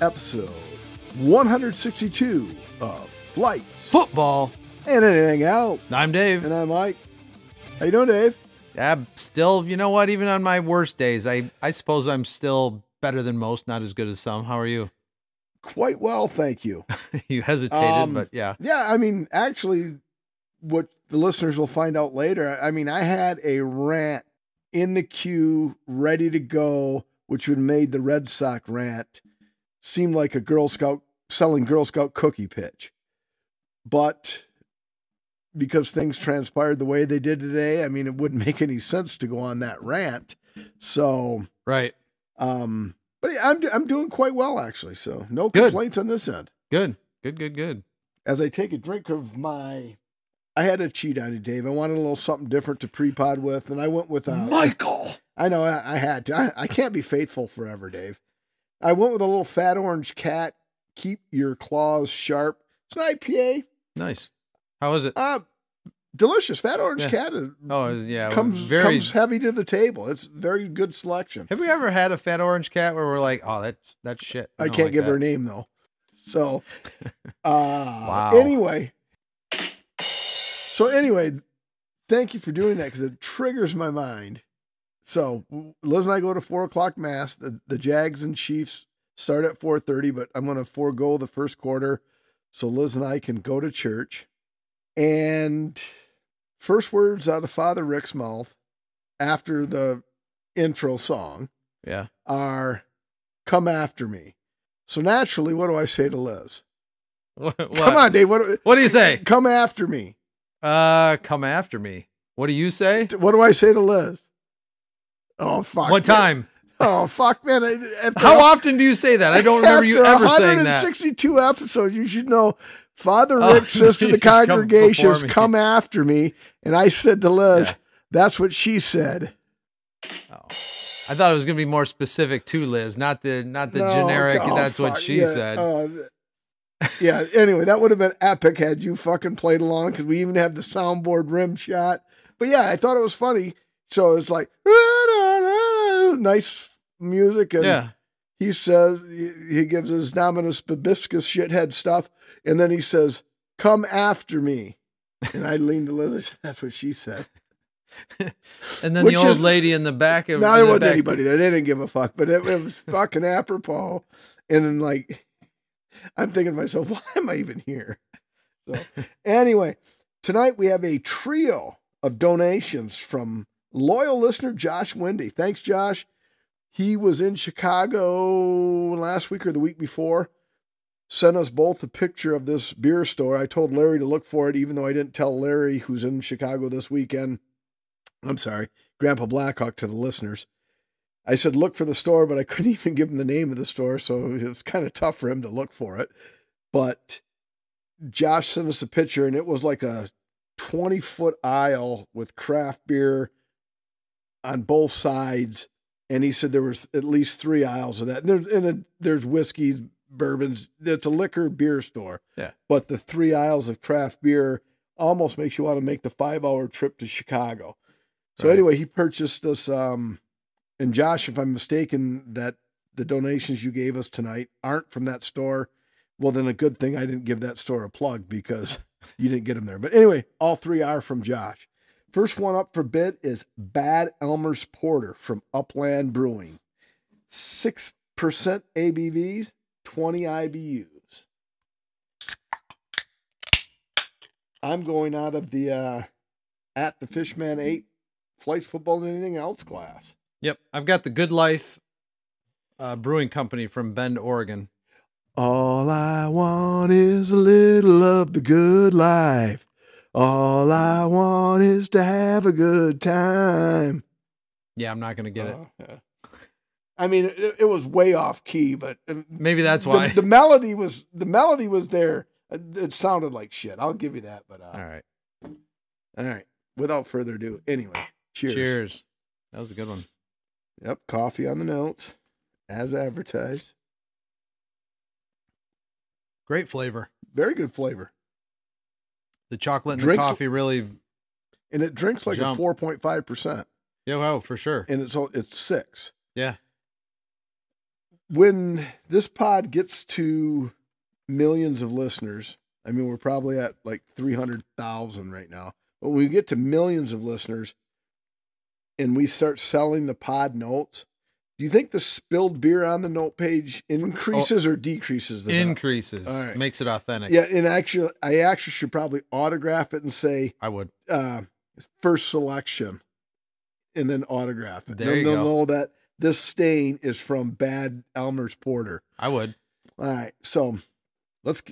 Episode 162 of Flight Football. and Anything Else. I'm Dave. And I'm Mike. How you doing, Dave? I'm still, you know what? Even on my worst days, I I suppose I'm still better than most, not as good as some. How are you? Quite well, thank you. you hesitated, Um, but yeah. Yeah, I mean, actually, what the listeners will find out later, I mean, I had a rant in the queue ready to go, which would have made the Red Sox rant seem like a Girl Scout selling Girl Scout cookie pitch. But because things transpired the way they did today, I mean, it wouldn't make any sense to go on that rant. So, Right. um, but yeah, I'm I'm doing quite well actually. So no Good. complaints on this end Good. Good, good, good. as I take a drink of my. I had to cheat on you, Dave. I wanted a little something different to pre-pod with, and I went with uh, Michael. I know I, I had to. I, I can't be faithful forever, Dave. I went with a little fat orange cat. Keep your claws sharp. It's an IPA. Nice. How is it? Uh delicious. Fat orange Yeah. cat is, Oh, yeah. comes very. comes heavy to the table. It's very good selection. Have we ever had a fat orange cat where we're like, oh, that's that's shit? I don't can't like give her a name though. So, uh, Wow. Anyway, so anyway, thank you for doing that because it triggers my mind. So Liz and I go to four o'clock mass. The the Jags and Chiefs start at four thirty, but I'm going to forego the first quarter so Liz and I can go to church. And first words out of Father Rick's mouth after the intro song Yeah. are come after me. So naturally, what do I say to Liz? What, what? Come on, Dave. What, What do you say? come after me. Uh, come after me. What do you say? What do I say to Liz? Oh fuck! What man. time? Oh fuck, man! After- How often do you say that? I don't remember you ever saying that. 162 episodes. You should know. Father Oh, Rick says to the come congregation, before "Come after me," and I said to Liz, Yeah. "That's what she said." Oh. I thought it was going to be more specific to Liz, not the not the No, generic. oh, that's what she yeah, said. uh, yeah. Anyway, that would have been epic had you fucking played along because we even have the soundboard rim shot. But yeah, I thought it was funny. So it's like nice music, and yeah, he says he gives his Dominus Babiscus shithead stuff, and then he says, "Come after me." And I leaned to Liz. That's what she said. and then Which the old is- lady in the back of No, in there wasn't anybody there. They didn't give a fuck, but it, it was fucking apropos. And then, like, I'm thinking to myself, why am I even here? So, anyway, tonight we have a trio of donations from loyal listener Josh Wendy. Thanks, Josh. He was in Chicago last week or the week before. Sent us both a picture of this beer store. I told Larry to look for it, even though I didn't tell Larry, who's in Chicago this weekend. I'm sorry, Grandpa Blackhawk to the listeners. I said, look for the store, but I couldn't even give him the name of the store. So it's kind of tough for him to look for it. But Josh sent us a picture, and it was like a 20 foot aisle with craft beer on both sides. And he said there was at least three aisles of that. And there's, and it, there's whiskeys, bourbons. It's a liquor beer store. Yeah. But the three aisles of craft beer almost makes you want to make the five hour trip to Chicago. So Right. anyway, he purchased us. Um, and Josh, if I'm mistaken, that the donations you gave us tonight aren't from that store, well, then a good thing I didn't give that store a plug because you didn't get them there. But anyway, all three are from Josh. First one up for bid is Bad Elmer's Porter from Upland Brewing. 6% ABVs, 20 IBUs. I'm going out of the uh, at the Fishman 8 flights football and anything else class. Yep, I've got the Good Life uh, Brewing Company from Bend, Oregon. All I want is a little of the good life. All I want is to have a good time. Yeah, I'm not going to get it. Oh, yeah. I mean, it, it was way off key, but uh, Maybe that's why. the melody was the melody was there. Uh, It sounded like shit. I'll give you that. But uh, All right. all right. Without further ado, anyway, cheers. Cheers. That was a good one. Yep, coffee on the notes, as advertised. Great flavor. Very good flavor, The chocolate and Drinks- the coffee really. and it drinks like Jump. a four point five percent, Yeah, well, for sure. and it's it's six. Yeah. when this pod gets to millions of listeners, I mean, we're probably at like 300,000 right now. But when we get to millions of listeners and we start selling the pod notes, do you think the spilled beer on the note page increases or decreases the? Increases. Right. Makes it authentic. Yeah, and actually, I actually should probably autograph it and say I would. uh, first selection, and then autograph it. There They'll- you they'll go. know that this stain is from Bad Elmer's Porter. I would. All right, so let's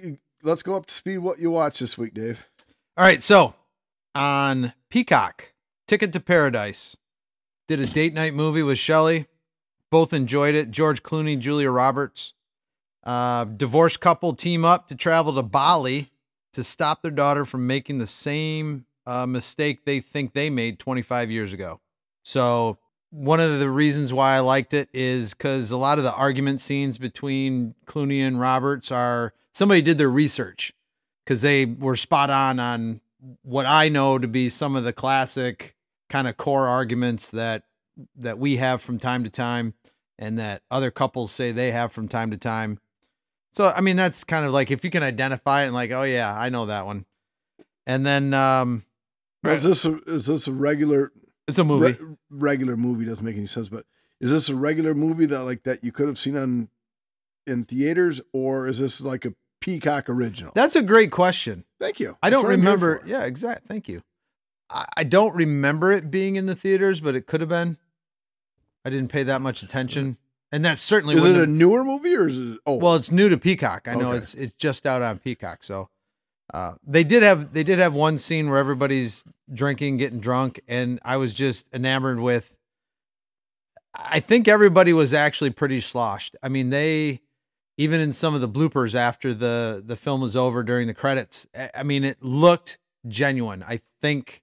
let's go up to speed. What you watch this week, Dave? All right. So on Peacock, Ticket to Paradise did a date night movie with Shelley. Both enjoyed it. George Clooney, Julia Roberts. Uh, divorced couple team up to travel to Bali to stop their daughter from making the same uh, mistake they think they made 25 years ago. So, one of the reasons why I liked it is because a lot of the argument scenes between Clooney and Roberts are somebody did their research because they were spot on on what I know to be some of the classic kind of core arguments that that we have from time to time and that other couples say they have from time to time. So I mean that's kind of like if you can identify it and like, oh yeah, I know that one. And then um Is this a, is this a regular it's a movie. re- regular movie? Doesn't make any sense, but is this a regular movie that like that you could have seen on in theaters, or is this like a Peacock original? That's a great question. Thank you. I That's don't what I'm here remember. Yeah, exact. Thank you. I, I don't remember it being in the theaters, but it could have been. I didn't pay that much attention, and that certainly Is it a newer movie or is it? Oh, Well, it's new to Peacock. I know Okay. it's it's just out on Peacock. So uh, they did have they did have one scene where everybody's drinking, getting drunk, and I was just enamored with. I think everybody was actually pretty sloshed. I mean, they even in some of the bloopers after the the film was over during the credits. I- I mean, it looked genuine. I think.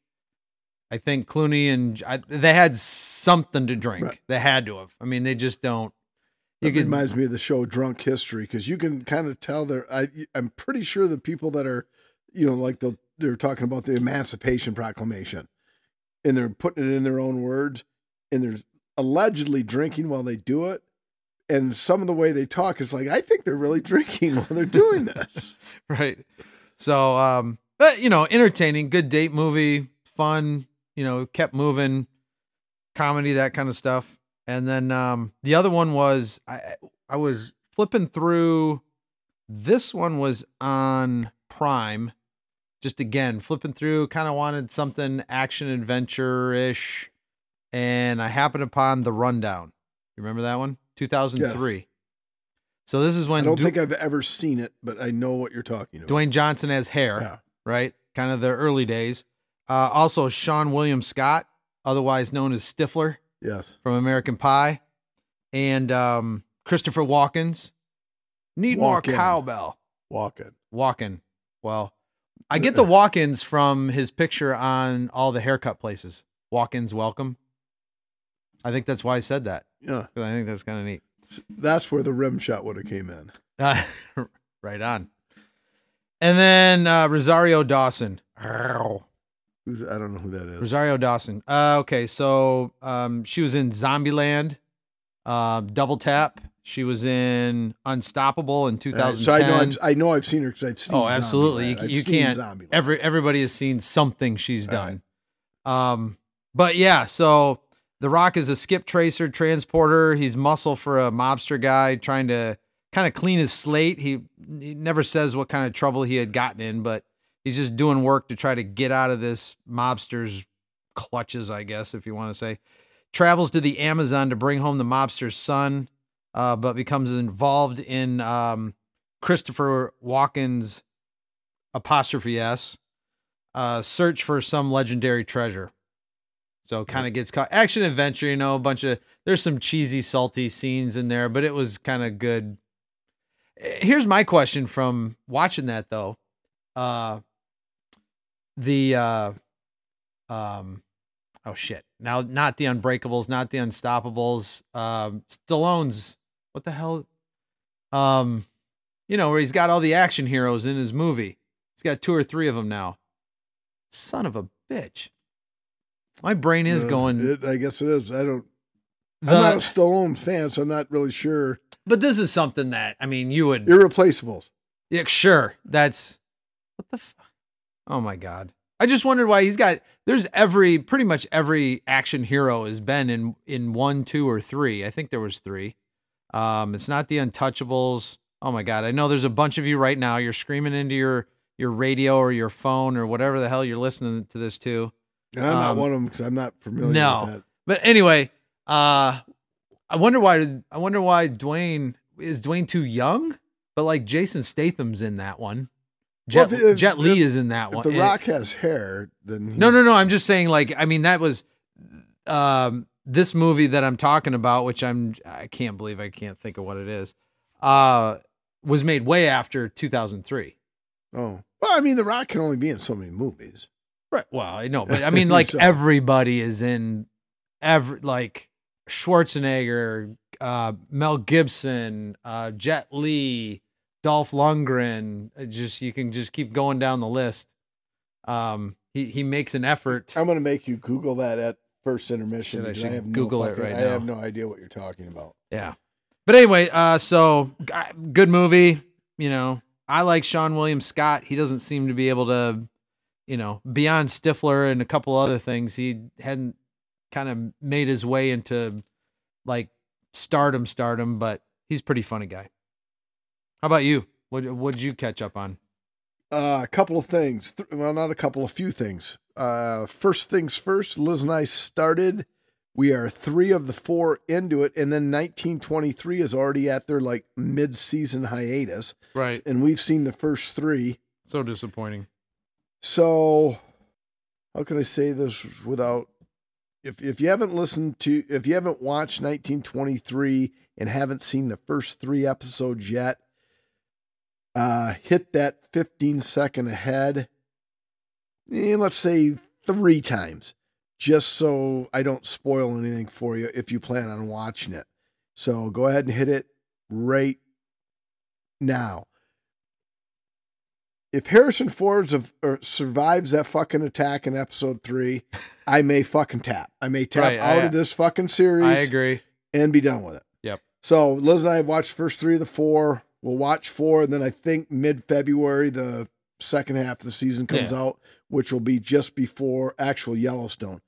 I think Clooney and I, they had something to drink. Right. They had to have. I mean, they just don't. Can reminds me of the show Drunk History because you can kind of tell they're. I, I'm pretty sure the people that are, you know, like they're talking about the Emancipation Proclamation, and they're putting it in their own words, and they're allegedly drinking while they do it, and some of the way they talk is like I think they're really drinking while they're doing this. right. So, um, but you know, entertaining, good date movie, fun. You know, kept moving, comedy, that kind of stuff. And then um, the other one was I I was flipping through. This one was on Prime. Just again flipping through, kind of wanted something action adventure ish, and I happened upon the Rundown. You remember that one? Two thousand three. So this is when I don't Du- think I've ever seen it, but I know what you're talking about. Dwayne Johnson has hair, Yeah. right? Kind of the early days. Uh, also, Seann William Scott, otherwise known as Stifler Yes. from American Pie, and um, Christopher Walken's. Need Walken. more cowbell. Walking. Walken. Well, I get the walk-ins from his picture on all the haircut places. Walk-ins welcome. I think that's why I said that. Yeah, I think that's kind of neat. That's where the rim shot would have came in. Uh, right on. And then uh, Rosario Dawson. Who's I don't know who that is. Rosario Dawson. Uh, okay, so um, she was in Zombieland, uh, Double Tap. She was in Unstoppable in All right, 2010. So I know I've, I know I've seen her because I've seen. oh, absolutely. Zombieland. You, you can't. Zombieland. Every everybody has seen something she's All done. Um, but yeah, so The Rock is a skip tracer transporter. He's muscle for a mobster guy trying to kind of clean his slate. He, he never says what kind of trouble he had gotten in, but he's just doing work to try to get out of this mobster's clutches, I guess, if you want to say. Travels to the Amazon to bring home the mobster's son, uh, but becomes involved in um, Christopher Walken's apostrophe S uh, search for some legendary treasure. So kind of gets caught action adventure, you know, a bunch of there's some cheesy, salty scenes in there, but it was kind of good. Eh, Here's my question from watching that though. Uh the uh um oh shit. Now not the unbreakables, not the unstoppables. Um Stallone's what the hell? Um you know, where he's got all the action heroes in his movie. He's got two or three of them now. Son of a bitch. My brain is going. it- I guess it is. I don't. the, I'm not a Stallone fan, so I'm not really sure. but this is something that I mean, you would Irreplaceables. Yeah, sure. That's what the. F- oh my god! I just wondered why he's got. There's every pretty much every action hero has been in in one, two, or three. I think there was three. Um, it's not the Untouchables. Oh my god! I know there's a bunch of you right now. You're screaming into your your radio or your phone or whatever the hell you're listening to this to. And I'm not Um, one of them because I'm not familiar no. with that. But anyway, uh, I wonder why. I wonder why Dwayne is Dwayne too young. But like Jason Statham's in that one. Well, Jet, if- if- Jet Li if- is in that If one. The Rock has hair, then he's, no, no, no. I'm just saying. Like, I mean, that was um, this movie that I'm talking about, which I'm. I can't believe I can't think of what it is. Uh, was made way after 2003. Oh, well, I mean, The Rock can only be in so many movies. Right. Well, I know, but I mean, like So- everybody is in every like Schwarzenegger, uh, Mel Gibson, uh, Jet Li, Dolph Lundgren. uh, Just you can just keep going down the list. Um, he he makes an effort. I'm going to make you Google that at first intermission. I should have no Google it fucking- right I have no idea what you're talking about. Yeah. But anyway, uh, so good movie. You know, I like Seann William Scott. He doesn't seem to be able to, you know, beyond Stifler and a couple other things, he hadn't kind of made his way into like stardom, stardom. But he's a pretty funny guy. How about you? What what did you catch up on? Uh, a couple of things. Th- well, not a couple, a few things. Uh, first things first, Liz and I started. We are three of the four into it, and then 1923 is already at their like mid-season hiatus, Right. and we've seen the first three. So disappointing. So, how can I say this without? If if you haven't listened to, if you haven't watched 1923 and haven't seen the first three episodes yet, uh, hit that 15 second ahead. And let's say three times, just so I don't spoil anything for you if you plan on watching it. So go ahead and hit it right now if Harrison Ford or survives that fucking attack in episode three, I may fucking tap. I may tap Right, out I- of this fucking series I agree. and be done with it. Yep. So Liz and I have watched first three of the four. We'll watch four, and then I think mid February the second half of the season comes Yeah. out, which will be just before actual Yellowstone.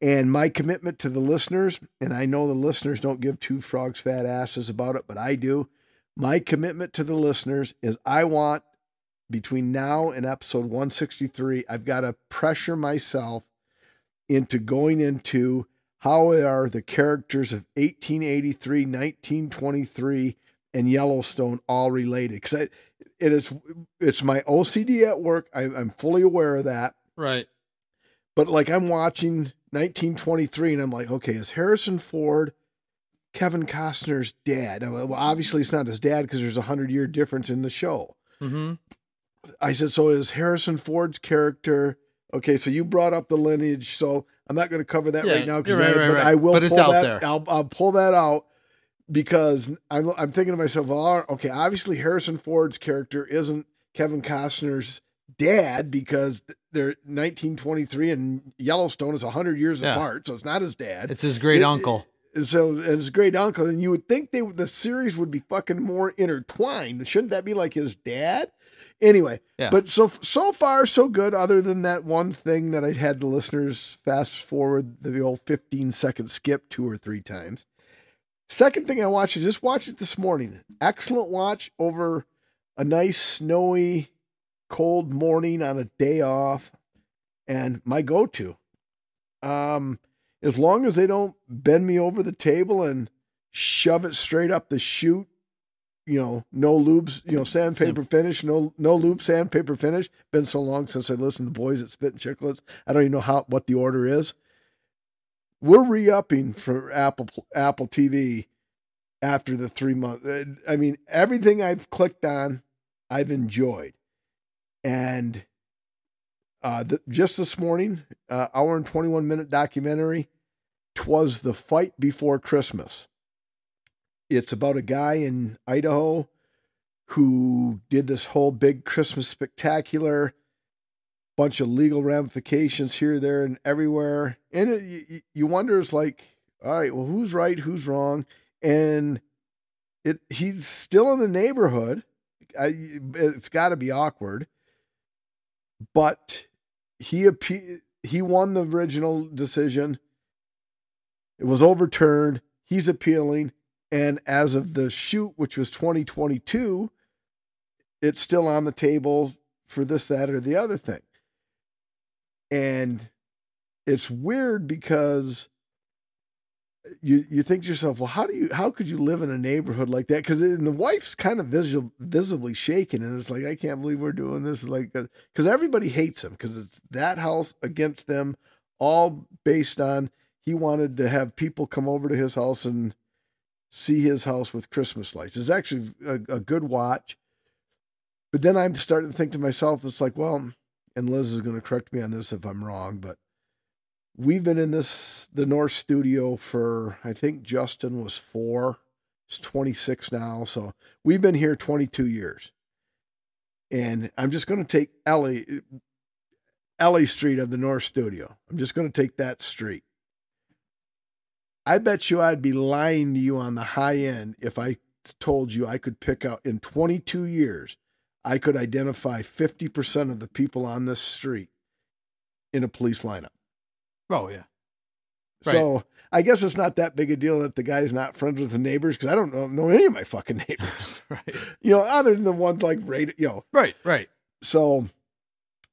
And my commitment to the listeners, and I know the listeners don't give two frogs fat asses about it, but I do. My commitment to the listeners is I want between now and episode 163, I've got to pressure myself into going into how are the characters of 1883, 1923, and Yellowstone all related? Because it is it's my OCD at work. I, I'm fully aware of that. Right. But like I'm watching 1923, and I'm like, okay, is Harrison Ford Kevin Costner's dad? Well, obviously it's not his dad because there's a hundred year difference in the show. Mm-hmm. I said, so is Harrison Ford's character? Okay, so you brought up the lineage, so I'm not going to cover that Yeah, right now you're right, right, but right. I will. But it's pull out that, there. I'll, I'll pull that out because I'm I'm thinking to myself, well, okay, obviously Harrison Ford's character isn't Kevin Costner's dad because they're 1923 and Yellowstone is 100 years Yeah. apart, so it's not his dad. It's his great It- uncle. And so and his great uncle, and you would think they the series would be fucking more intertwined. Shouldn't that be like his dad? Anyway, Yeah. but so so far so good. Other than that one thing that I had the listeners fast forward the old fifteen second skip two or three times. Second thing I watched is just watched it this morning. Excellent watch over a nice snowy, cold morning on a day off, and my go to. Um, as long as they don't bend me over the table and shove it straight up the chute, you know, no lubes, you know, sandpaper finish, no no lube sandpaper finish. Been so long since I listened to the boys at Spittin' Chiclets. I don't even know how what the order is. We're re-upping for Apple Apple TV after the three month. uh, I mean, everything I've clicked on, I've enjoyed, and uh, the, just this morning, uh, hour and twenty one minute documentary. Twas the fight before Christmas. It's about a guy in Idaho who did this whole big Christmas spectacular, bunch of legal ramifications here, there, and everywhere. And it, you, you wonder, it's like, all right, well, who's right, who's wrong? And it he's still in the neighborhood. I, it's got to be awkward, but he he won the original decision. It was overturned. He's appealing, and as of the shoot, which was 2022, it's still on the table for this, that, or the other thing. And it's weird because you you think to yourself, well, how do you how could you live in a neighborhood like that? Because the wife's kind of visual, visibly shaken, and it's like I can't believe we're doing this. Like uh, because everybody hates him because it's that house against them, all based on he wanted to have people come over to his house and see his house with Christmas lights. It's actually a, a good watch. But then I'm starting to think to myself, it's like, well, and Liz is going to correct me on this if I'm wrong, but we've been in this the North studio for I think Justin was four. He's 26 now, so we've been here 22 years. And I'm just going to take Ellie Ellie Street of the North Studio. I'm just going to take that street. I bet you I'd be lying to you on the high end if I told you I could pick out in 22 years, I could identify 50% of the people on this street in a police lineup. Oh yeah. Right. So I guess it's not that big a deal that the guy's not friends with the neighbors because I don't know, know any of my fucking neighbors. right. You know, other than the ones like rated, you know. Right, right. So,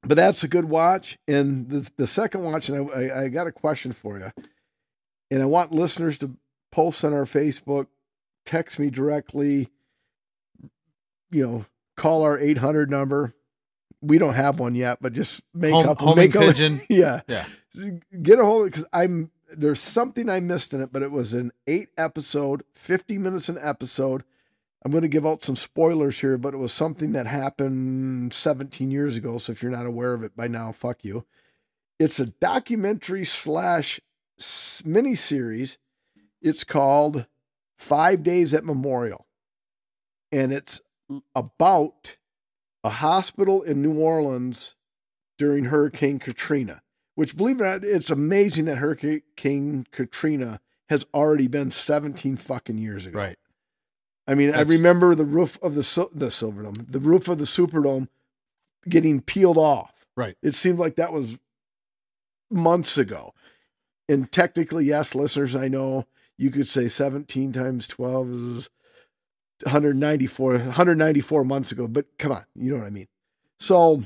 but that's a good watch. And the the second watch, and I, I, I got a question for you, and I want listeners to post on our Facebook, text me directly, you know, call our eight hundred number. We don't have one yet, but just make home, up home make a, pigeon. yeah, Yeah. get a hold of it because I'm there's something I missed in it, but it was an eight episode, 50 minutes an episode. I'm going to give out some spoilers here, but it was something that happened 17 years ago. So if you're not aware of it by now, fuck you. It's a documentary slash mini series. It's called Five Days at Memorial, and it's about a hospital in New Orleans during Hurricane Katrina which believe it or not, it's amazing that Hurricane Katrina has already been 17 fucking years ago. Right. I mean, That's- I remember the roof of the the Silverdome, the roof of the Superdome getting peeled off. Right. It seemed like that was months ago. And technically, yes, listeners, I know you could say 17 times 12 is 194 194 months ago, but come on, you know what I mean. So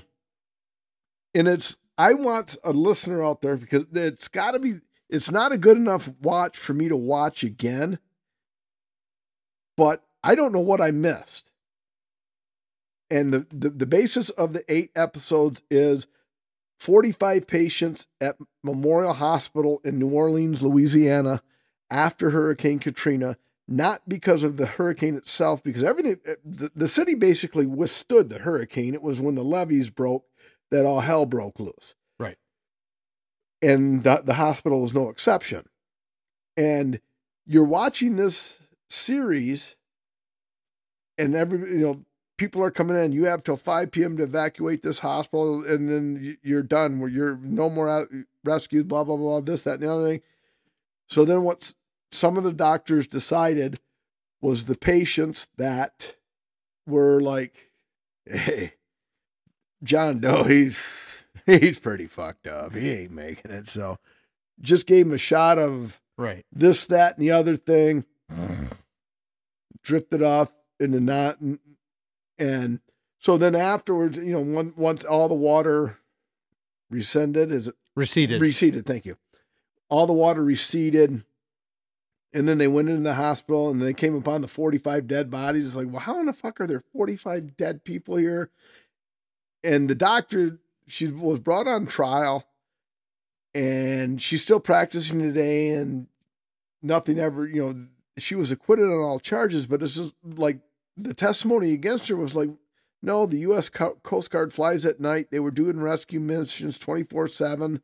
and it's I want a listener out there because it's got to be. It's not a good enough watch for me to watch again, but I don't know what I missed. And the, the, the basis of the eight episodes is 45 patients at Memorial Hospital in New Orleans, Louisiana, after Hurricane Katrina, not because of the hurricane itself, because everything, eh, the, the city basically withstood the hurricane. It was when the levees broke that all hell broke loose. Right. And the, the hospital was no exception. And you're watching this series, and every, you know, people are coming in. You have till 5 p.m. to evacuate this hospital, and then you're done where you're no more out, rescues, blah, blah, blah, this, that, and the other thing. So then what some of the doctors decided was the patients that were like, hey, John Doe, he's he's pretty fucked up. He ain't making it. So just gave him a shot of Right. this, that, and the other thing. drifted off into not and, and so then afterwards, you know, one, once all the water rescinded, is it Receded. receded? Thank you. All the water receded, and then they went into the hospital, and they came upon the forty-five dead bodies. It's like, well, how in the fuck are there forty-five dead people here? And the doctor, she was brought on trial, and she's still practicing today, and nothing ever, you know, she was acquitted on all charges, but it's just like the testimony against her was like, no, the U.S. Coast Guard flies at night. They were doing rescue missions 24 7.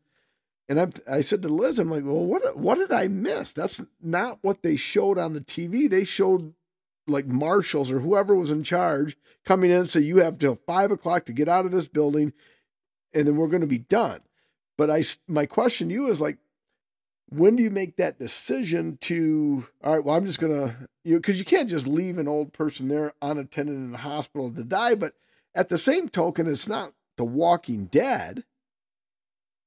And I'm, I said to Liz, I'm like, well, what, what did I miss? That's not what they showed on the TV. They showed like marshals or whoever was in charge coming in and say, you have till five o'clock to get out of this building and then we're going to be done. But I, my question to you is like, when do you make that decision to all right well i'm just gonna you because you can't just leave an old person there unattended in the hospital to die but at the same token it's not the walking dead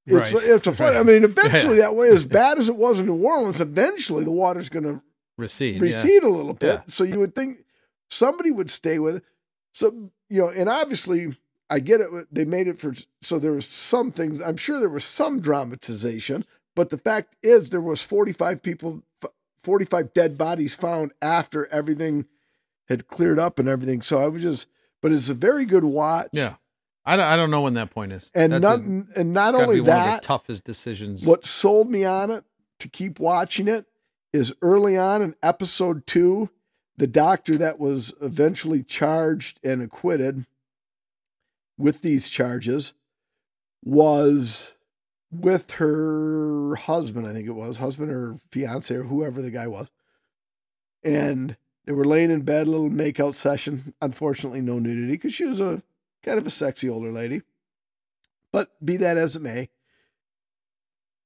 it's, Right. it's a fun, I mean, eventually that way, as bad as it was in New Orleans, eventually the water's going to Recede. yeah. recede a little bit. Yeah. So you would think somebody would stay with it. So, you know, and obviously I get it. They made it for, so there was some things, I'm sure there was some dramatization, but the fact is there was 45 people, 45 dead bodies found after everything had cleared up and everything. So I was just, but it's a very good watch. Yeah. I don't, I don't know when that point is. And That's not, a- and not only be one of that, the toughest decisions. what sold me on it to keep watching it is early on in episode two, the doctor that was eventually charged and acquitted with these charges was with her husband, I think it was, husband or fiance or whoever the guy was. And they were laying in bed, a little makeout session. Unfortunately, no nudity because she was a kind of a sexy older lady. But be that as it may,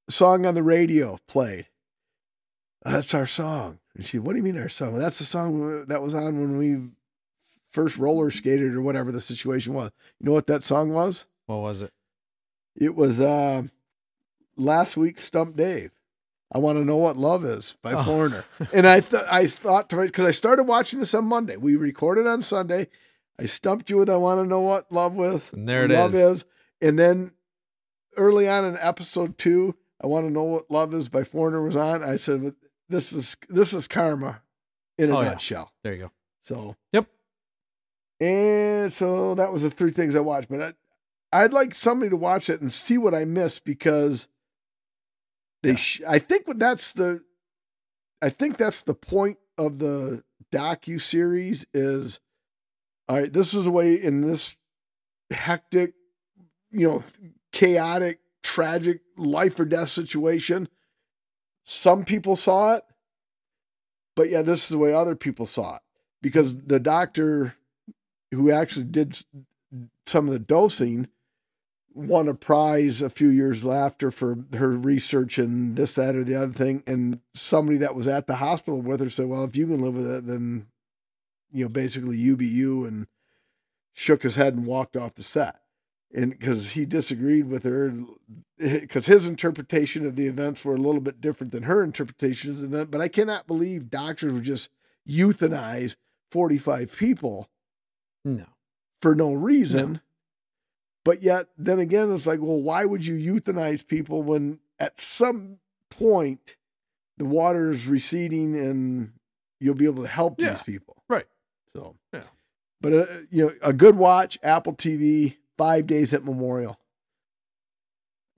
song on the radio played. That's our song. And she, what do you mean our song? That's the song that was on when we first roller skated or whatever the situation was. You know what that song was? what was it? It was uh, last week's Stump Dave. I want to know what love is by Oh. Foreigner. and I thought I thought to myself because I started watching this on Monday. We recorded on Sunday. I stumped you with I want to know what love with And there it love is. is. And then early on in episode two, I want to know what love is by Foreigner was on. I said this is this is karma in a Oh, yeah. nutshell. There you go. So Yep. And so that was the three things I watched. But I, I'd like somebody to watch it and see what I missed because they. Yeah. Sh- I think what that's the. I think that's the point of the docu series is. All right, this is the way in this hectic, you know, chaotic, tragic life or death situation. Some people saw it, but yeah, this is the way other people saw it because the doctor who actually did some of the dosing won a prize a few years after for her research and this, that, or the other thing. And somebody that was at the hospital with her said, Well, if you can live with it, then, you know, basically you be you, and shook his head and walked off the set. And because he disagreed with her, because his interpretation of the events were a little bit different than her interpretation of the event. But I cannot believe doctors would just euthanize 45 people No. for no reason. But yet, then again, it's like, well, why would you euthanize people when at some point the water is receding and you'll be able to help Yeah. these people? Right. So, Yeah. But, uh, you know, a good watch, Apple TV, five days at Memorial.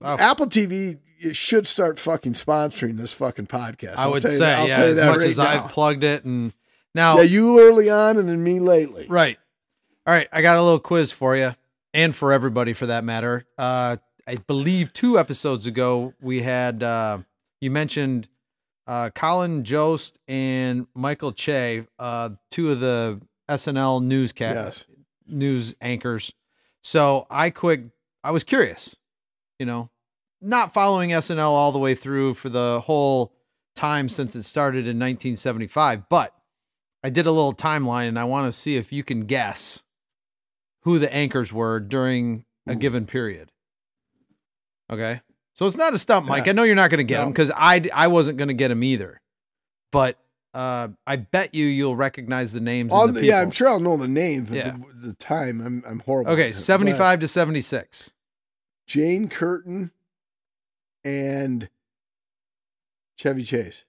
Oh, Apple TV it should start fucking sponsoring this fucking podcast. I would say, that- yeah, as much right as now. I've plugged it and now Yeah, you early on and then me lately. Right. All right. I got a little quiz for you and for everybody for that matter. Uh, I believe two episodes ago, we had, uh, you mentioned uh, Colin Jost and Michael Che, uh, two of the SNL newscast Yes. news anchors. So I quick, I was curious, you know, not following SNL all the way through for the whole time since it started in 1975, but I did a little timeline and I want to see if you can guess who the anchors were during a Ooh. given period. Okay. So it's not a stump, Mike. Yeah. I know you're not going to get No. them because I, I wasn't going to get them either. But uh, I bet you you'll recognize the names. I'll- the yeah, I'm sure I'll know the names, but Yeah. the, the time I'm I'm horrible. Okay, 75 to 76. Jane Curtin and Chevy Chase.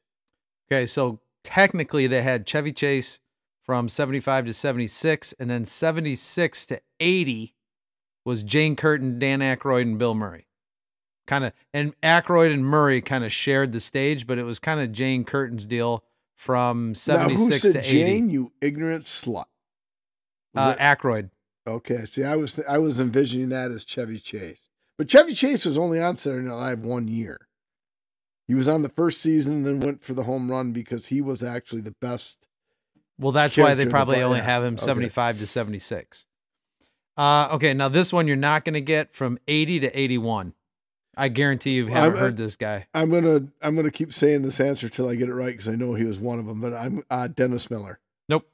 Okay, so technically they had Chevy Chase from 75 to 76, and then 76 to 80 was Jane Curtin, Dan Aykroyd, and Bill Murray. Kind of, and Aykroyd and Murray kind of shared the stage, but it was kind of Jane Curtin's deal from now, 76 who said to 80. Jane? You ignorant slut. Was uh, it- Aykroyd. okay, see, I was I was envisioning that as Chevy Chase, but Chevy Chase was only on Saturday Night Live one year. He was on the first season, and then went for the home run because he was actually the best. Well, that's why they probably but only have him okay. 75 to 76. Uh, okay, now this one you're not going to get from 80 to 81. I guarantee you haven't I'm- heard this guy. I'm gonna I'm gonna keep saying this answer till I get it right because I know he was one of them. But I'm uh, Dennis Miller. Nope.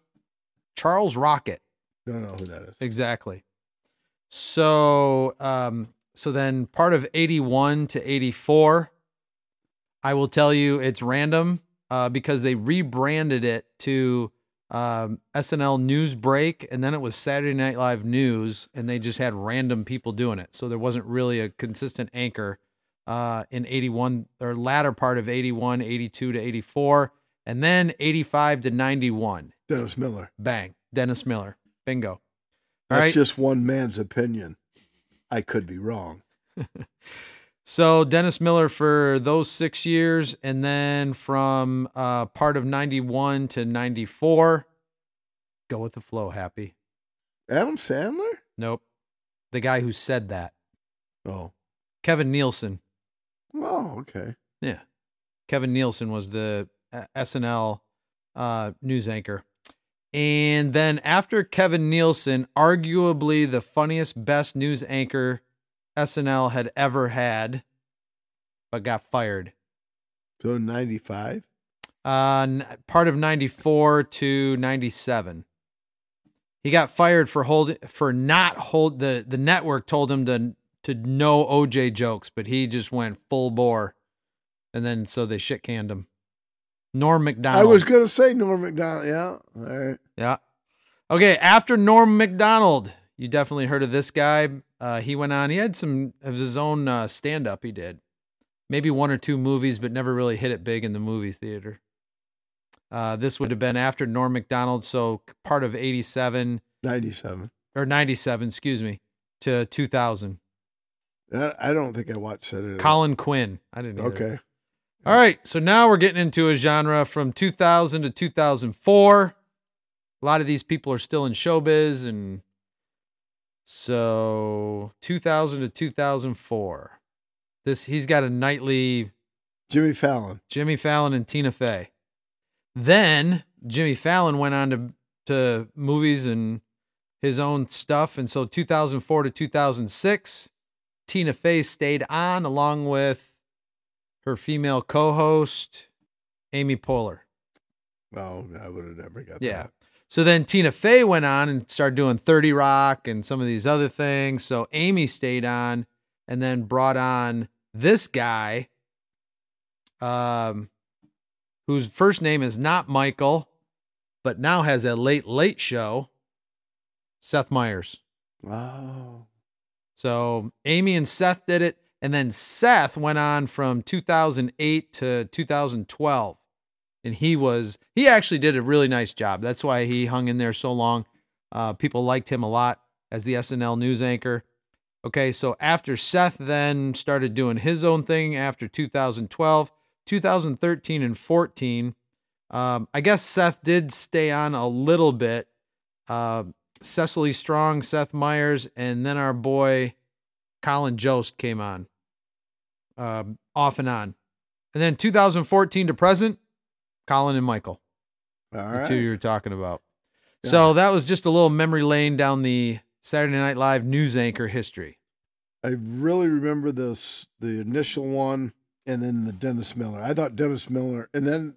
Charles Rocket. Don't know who that is. Exactly. So, um, so then part of 81 to 84, I will tell you it's random uh, because they rebranded it to um, SNL News Break and then it was Saturday Night Live News and they just had random people doing it. So there wasn't really a consistent anchor uh, in 81 or latter part of 81, 82 to 84, and then 85 to 91. Dennis Miller. Bang. Dennis Miller. Bingo. All That's right. just one man's opinion. I could be wrong. So Dennis Miller for those six years, and then from uh, part of '91 to '94, go with the flow. Happy? Adam Sandler? Nope. The guy who said that, Oh. Kevin Nealon. Oh, okay. Yeah, Kevin Nealon was the uh, SNL uh, news anchor, and then after Kevin Nealon, arguably the funniest, best news anchor SNL had ever had, but got fired. So 95? uh, n- part of 94 to 97. He got fired for hold for not hold the the network told him to to no OJ jokes, but he just went full bore. And then so they shit canned him. Norm Macdonald. I was going to say Norm Macdonald. Yeah. All right. Yeah. Okay, after Norm Macdonald, you definitely heard of this guy. Uh, he went on. He had some of his own uh, stand up. He did maybe one or two movies, but never really hit it big in the movie theater. Uh, this would have been after Norm Macdonald, so part of '87 97. or '97, excuse me, to 2000. I I don't think I watched. Night. Colin Quinn. I didn't. Either. Okay. All right, so now we're getting into a genre from 2000 to 2004. A lot of these people are still in showbiz, and so 2000 to 2004. This he's got a nightly Jimmy Fallon. Jimmy Fallon and Tina Fey. Then Jimmy Fallon went on to to movies and his own stuff, and so 2004 to 2006, Tina Fey stayed on along with her female co-host Amy Poehler. Oh, I would have never got Yeah. that. So then Tina Fey went on and started doing 30 Rock and some of these other things. So Amy stayed on and then brought on this guy, um, whose first name is not Michael, but now has a late, late show, Seth Meyers. Wow. So Amy and Seth did it. And then Seth went on from 2008 to 2012. And he was, he actually did a really nice job. That's why he hung in there so long. Uh, people liked him a lot as the SNL news anchor. Okay, so after Seth then started doing his own thing after 2012, 2013 and 14, um, I guess Seth did stay on a little bit. Uh, Cecily Strong, Seth Meyers, and then our boy Colin Jost came on, um, off and on. And then 2014 to present, Colin and Michael, All the right. two you were talking about. Yeah. So that was just a little memory lane down the Saturday Night Live news anchor history. I really remember this the initial one and then the Dennis Miller. I thought Dennis Miller and then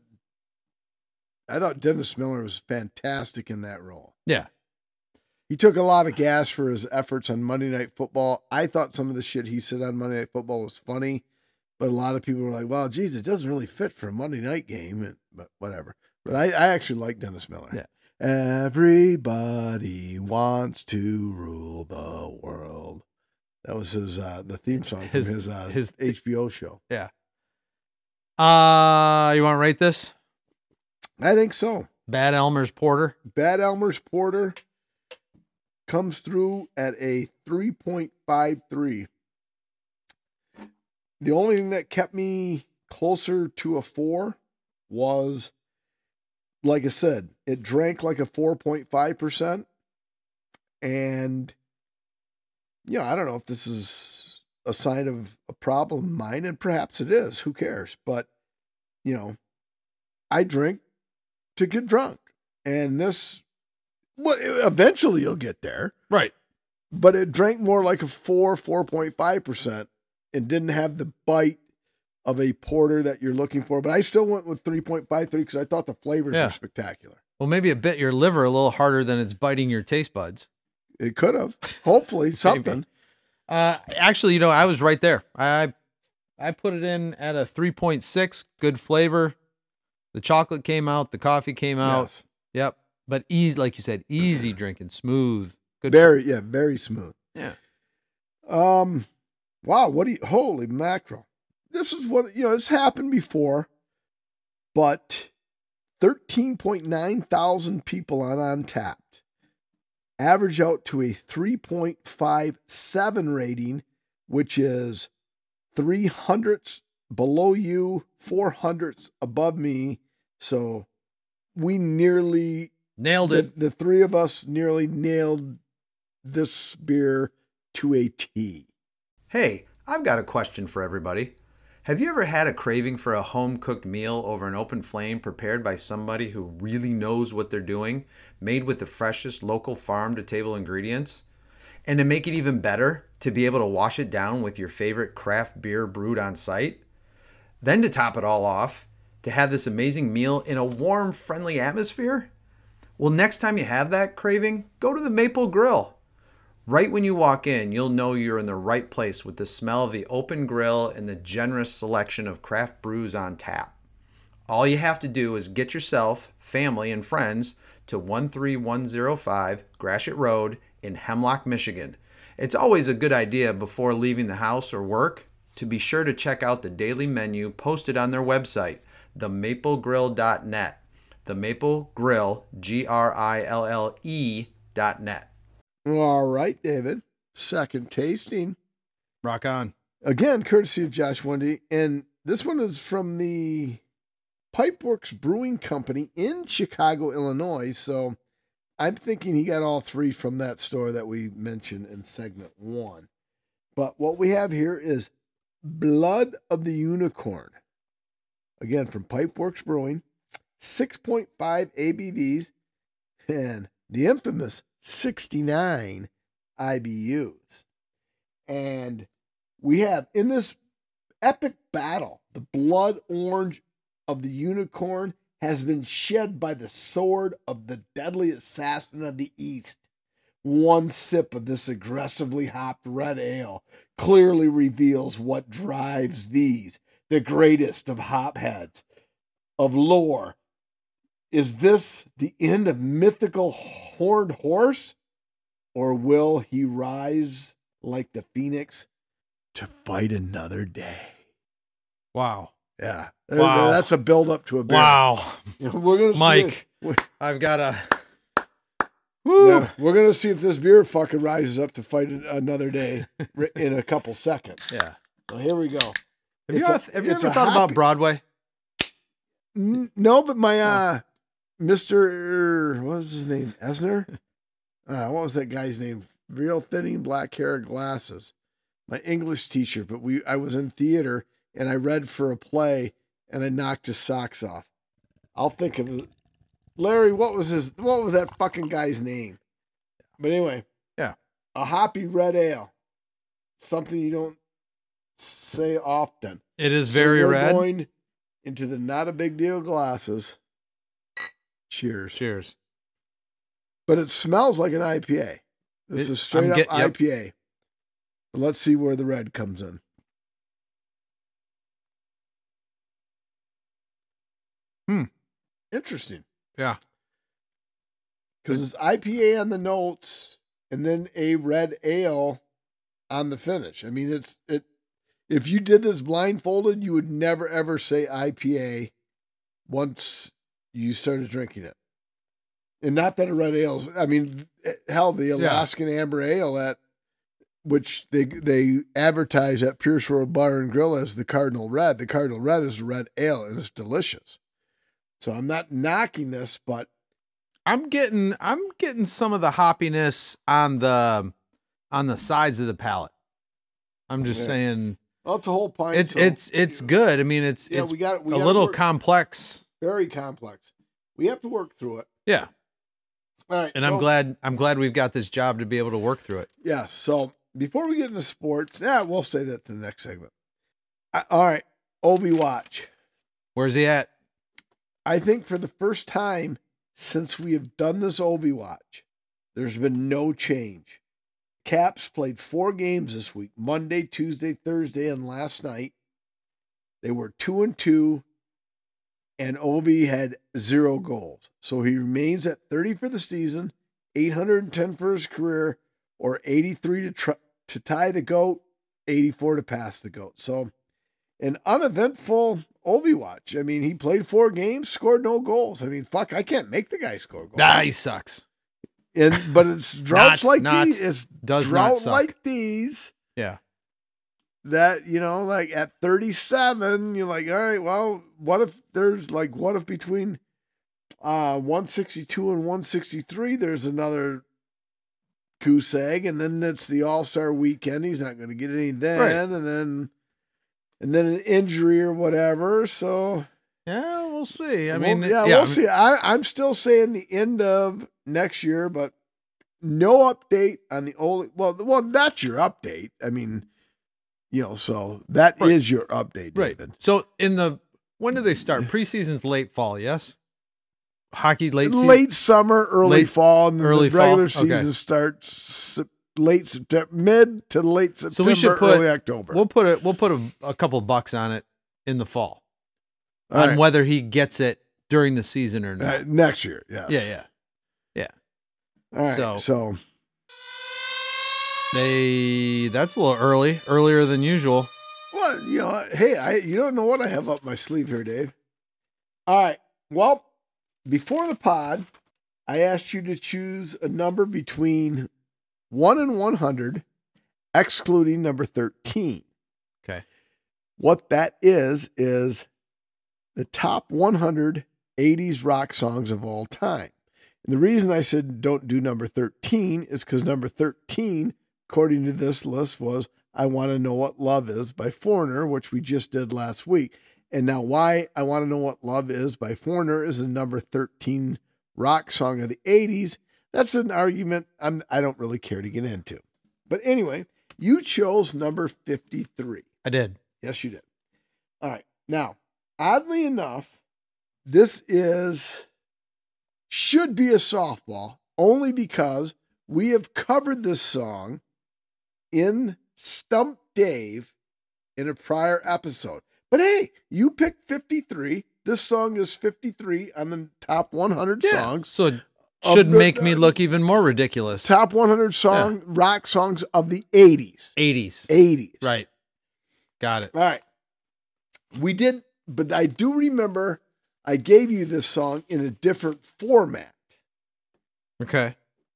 I thought Dennis Miller was fantastic in that role. Yeah. He took a lot of gas for his efforts on Monday Night Football. I thought some of the shit he said on Monday Night Football was funny, but a lot of people were like, "Well, geez, it doesn't really fit for a Monday night game." And, but whatever. But I, I actually like Dennis Miller. Yeah. Everybody wants to rule the world. That was his uh the theme song His- from his uh his- HBO show. Yeah. Uh, you want to rate this? I think so. Bad Elmer's Porter. Bad Elmer's Porter comes through at a 3.53. The only thing that kept me closer to a 4 was like I said, it drank like a 4.5% and yeah, I don't know if this is a sign of a problem of mine and perhaps it is, who cares? But you know, I drink to get drunk. And this, well, eventually you'll get there, Right. but it drank more like a four, 4.5%. and didn't have the bite of a porter that you're looking for. But I still went with 3.53 because I thought the flavors Yeah. were spectacular. Well, maybe it bit your liver a little harder than it's biting your taste buds. It could have, hopefully, something. Uh, actually, you know, I was right there. I I put it in at a 3.6, good flavor. The chocolate came out, the coffee came out. Yes. Yep. But easy, like you said, easy drinking, smooth. Good. Very, yeah, very smooth. Yeah. Um, wow, what do you, holy mackerel. This is what, you know, it's happened before, but 13.9 thousand people on Untappd average out to a 3.57 rating, which is three hundredths below you, four hundredths above me. So we nearly Nailed the, it. the three of us nearly nailed this beer to a T. Hey, I've got a question for everybody. Have you ever had a craving for a home cooked meal over an open flame prepared by somebody who really knows what they're doing, made with the freshest local farm to table ingredients? And to make it even better, to be able to wash it down with your favorite craft beer brewed on site? Then to top it all off, to have this amazing meal in a warm, friendly atmosphere? Well, next time you have that craving, go to the Maple Grill. Right when you walk in, you'll know you're in the right place with the smell of the open grill and the generous selection of craft brews on tap. All you have to do is get yourself, family, and friends to 13105 Gratiot Road in Hemlock, Michigan. It's always a good idea before leaving the house or work to be sure to check out the daily menu posted on their website, themaplegrill.net. The Maple Grill. All right, David. Second tasting. Rock on. Again, courtesy of Josh Wendy. And this one is from the Pipeworks Brewing Company in Chicago, Illinois. So I'm thinking he got all three from that store that we mentioned in segment one. But what we have here is Blood of the Unicorn. Again, from Pipeworks Brewing, 6.5 ABVs, and the infamous 69 IBUs. And we have in this epic battle, the blood orange of the unicorn has been shed by the sword of the deadly assassin of the East. One sip of this aggressively hopped red ale clearly reveals what drives these, the greatest of hopheads of lore. Is this the end of mythical horned horse? Or will he rise like the phoenix to fight another day? Wow. Yeah. Wow. That's a build up to a beer. Wow. We're gonna see Mike. I've got a. Yeah, we're gonna see if this beer fucking rises up to fight another day in a couple seconds. Yeah. So here we go. Have you, a- ever- have you ever thought about Broadway? N- No, but my uh, Mister, what was his name? Esner. Uh, what was that guy's name? Real thinning, black hair, glasses. My English teacher. But we, I was in theater and I read for a play and I knocked his socks off. I'll think of it. Larry. What was his? What was that fucking guy's name? But anyway, Yeah. a hoppy red ale. Something you don't say often. It is So very we're red. Going into the not a big deal glasses. Cheers. Cheers. But it smells like an IPA. This It- is straight I'm up get- yep. IPA. Let's see where the red comes in. Hmm. Interesting. Yeah. Because it's IPA on the notes and then a red ale on the finish. I mean, it's it. If you did this blindfolded, you would never ever say IPA once you started drinking it. And not that a red ale's. I mean, hell, the Alaskan Amber Ale at which they they advertise at Pierce Road Bar and Grill as the Cardinal Red. The Cardinal Red is a red ale and it's delicious. So I'm not knocking this, but I'm getting I'm getting some of the hoppiness on the on the sides of the palate. I'm just Yeah. saying well, it's a whole pint. it's so- it's it's good. I mean it's Yeah, it's we got we a little work- complex. Very complex. We have to work through it. Yeah. All right, And I'm glad I'm glad we've got this job to be able to work through it. Yeah. So before we get into sports, yeah, we'll say that to the next segment. I, all right, Ovi Watch. Where's he at? I think for the first time since we have done this Ovi Watch, there's been no change. Caps played four games this week Monday, Tuesday, Thursday, and last night. They were two and two, and Ovi had zero goals. So he remains at 30 for the season, 810 for his career, or 83 to, tr- to tie the GOAT, 84 to pass the GOAT. So an uneventful Ovi watch. I mean, he played four games, scored no goals. I mean, fuck, I can't make the guy score goals. Ah, he sucks. And but it's droughts Not- like not- these. It's Does not drought like these yeah. That you know, like at 37, you're like, all right, well, what if there's like, what if between uh 162 and 163, there's another goose egg, and then it's the All Star weekend. He's not going to get any then, Right. and then and then an injury or whatever. So Yeah, we'll see. I Well, mean, yeah, I we'll see. I, I'm still saying the end of next year, but no update on the only. Well, well, that's your update. I mean, you know, so that is Right. your update, Right. So in the when do they start? Preseason's late fall, yes. Hockey late season. Late summer, early Late- fall, and early the regular fall? Okay. season starts late September, mid to late September, So we should put- early October. We'll put it. We'll put a, a couple bucks on it in the fall All on right. whether he gets it during the season or Uh, not. next year, yes. Yeah, yeah, yeah. All right. So- so They that's a little early, earlier than usual. Well, you know, hey, I you don't know what I have up my sleeve here, Dave. All right. Well, before the pod, I asked you to choose a number between one and one hundred, excluding number thirteen. Okay. What that is is the top 100 80s rock songs of all time. And the reason I said don't do number 13 is because number 13, according to this list, was I Want to Know What Love Is by Foreigner, which we just did last week. And now, why I Want to Know What Love Is by Foreigner is the number 13 rock song of the 80s. That's an argument I'm, I don't really care to get into. But anyway, you chose number 53. I did. Yes, you did. All right. Now, oddly enough, this is should be a softball only because we have covered this song in Stump Dave in a prior episode. But hey, you picked 53. This song is 53 on the top 100 songs. So it should the- make me look even more ridiculous. Top 100 song rock songs of the 80s. 80s. 80s. Right. Got it. All right. We did, but I do remember I gave you this song in a different format. Okay.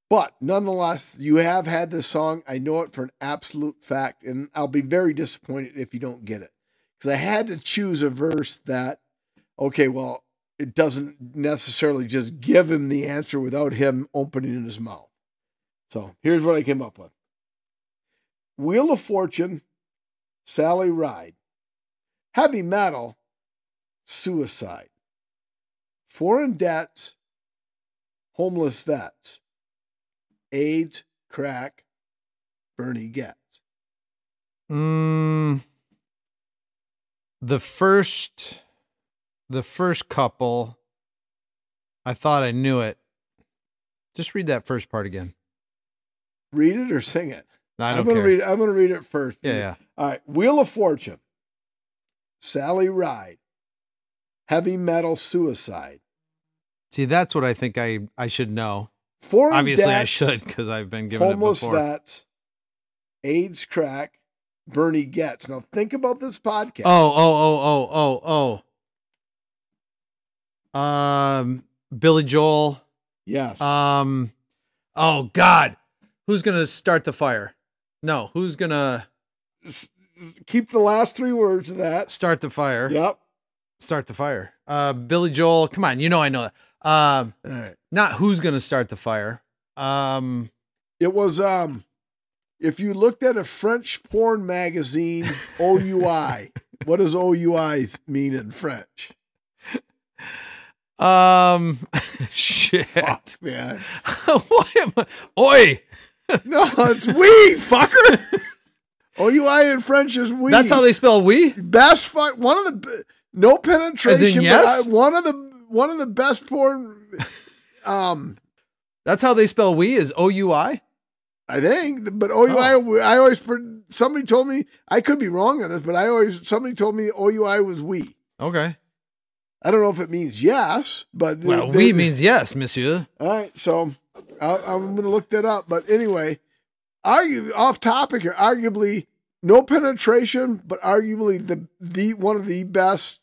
But nonetheless, you have had this song. I know it for an absolute fact, and I'll be very disappointed if you don't get it. Because I had to choose a verse that, okay, well, it doesn't necessarily just give him the answer without him opening his mouth. So here's what I came up with Wheel of Fortune, Sally Ride, Heavy Metal, Suicide, Foreign Debts, Homeless Vets, AIDS, Crack, Bernie Goetz. Mm, the first, the first couple, I thought I knew it. Just read that first part again. Read it or sing it. I I'm don't gonna care. read. I'm gonna read it first. Yeah, yeah. All right. Wheel of Fortune, Sally Ride, Heavy Metal Suicide, See, that's what I think I I should know. Foreign Obviously, I should because I've been given it before. Vets, AIDS, Crack, Bernie Goetz. Now think about this podcast. Oh, oh, oh, oh, oh, oh. Um, Billy Joel. yes. Um, oh God, who's gonna start the fire? No, who's gonna s- Keep the last three words of that. start the fire? Yep. Start the fire. Uh, Billy Joel. Come on, you know I know that. Um, right. not who's gonna start the fire. Um, It was um if you looked at a French porn magazine, OUI, what does OUI mean in French? um, shit. Fuck, man. Why am I? Oi, No, it's we fucker. OUI in French is we. That's how they spell we. best fuck. One of the no penetration. yes? I- one of the one of the best porn. Um, That's how they spell we is O U I. I think, but OUI. I always somebody told me I could be wrong on this, but I always somebody told me OUI was we. Okay. I don't know if it means yes, but Well, they- we means yes, monsieur. All right, so I, I'm going to look that up. But anyway, argue off topic here. Arguably, no penetration, but arguably the the one of the best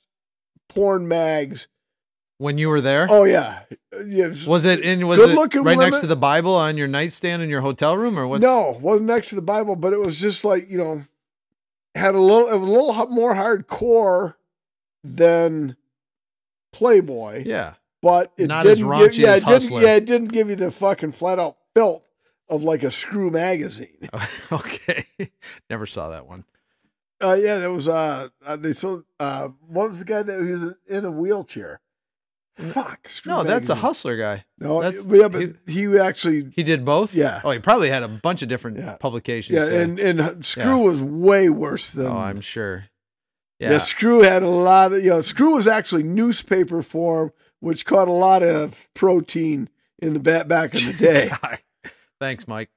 porn mags. When you were there, Oh yeah, yes. was it in? Was it right next to the Bible on your nightstand in your hotel room, or what? no, wasn't next to the Bible, but it was just like you know, had a little, a little more hardcore than Playboy. Yeah. but it Not as didn't raunchy give, yeah, as it didn't, Hustler. yeah, it didn't give you the fucking flat out filth of like a screw magazine. okay. Never saw that one. Uh, yeah, that was uh, uh they sold uh, what was the guy that was in a wheelchair? Fuck, screw No, that's a hustler guy. No, that's- yeah, but he, actually, He did both. Yeah. Oh, he probably had a bunch of different Yeah. publications. yeah, to- and and Screw Yeah. was way worse than. oh, I'm sure. yeah. Yeah. Screw had a lot of you know. Screw was actually newspaper form, which caught a lot of protein in the back back in the day. Thanks, Mike.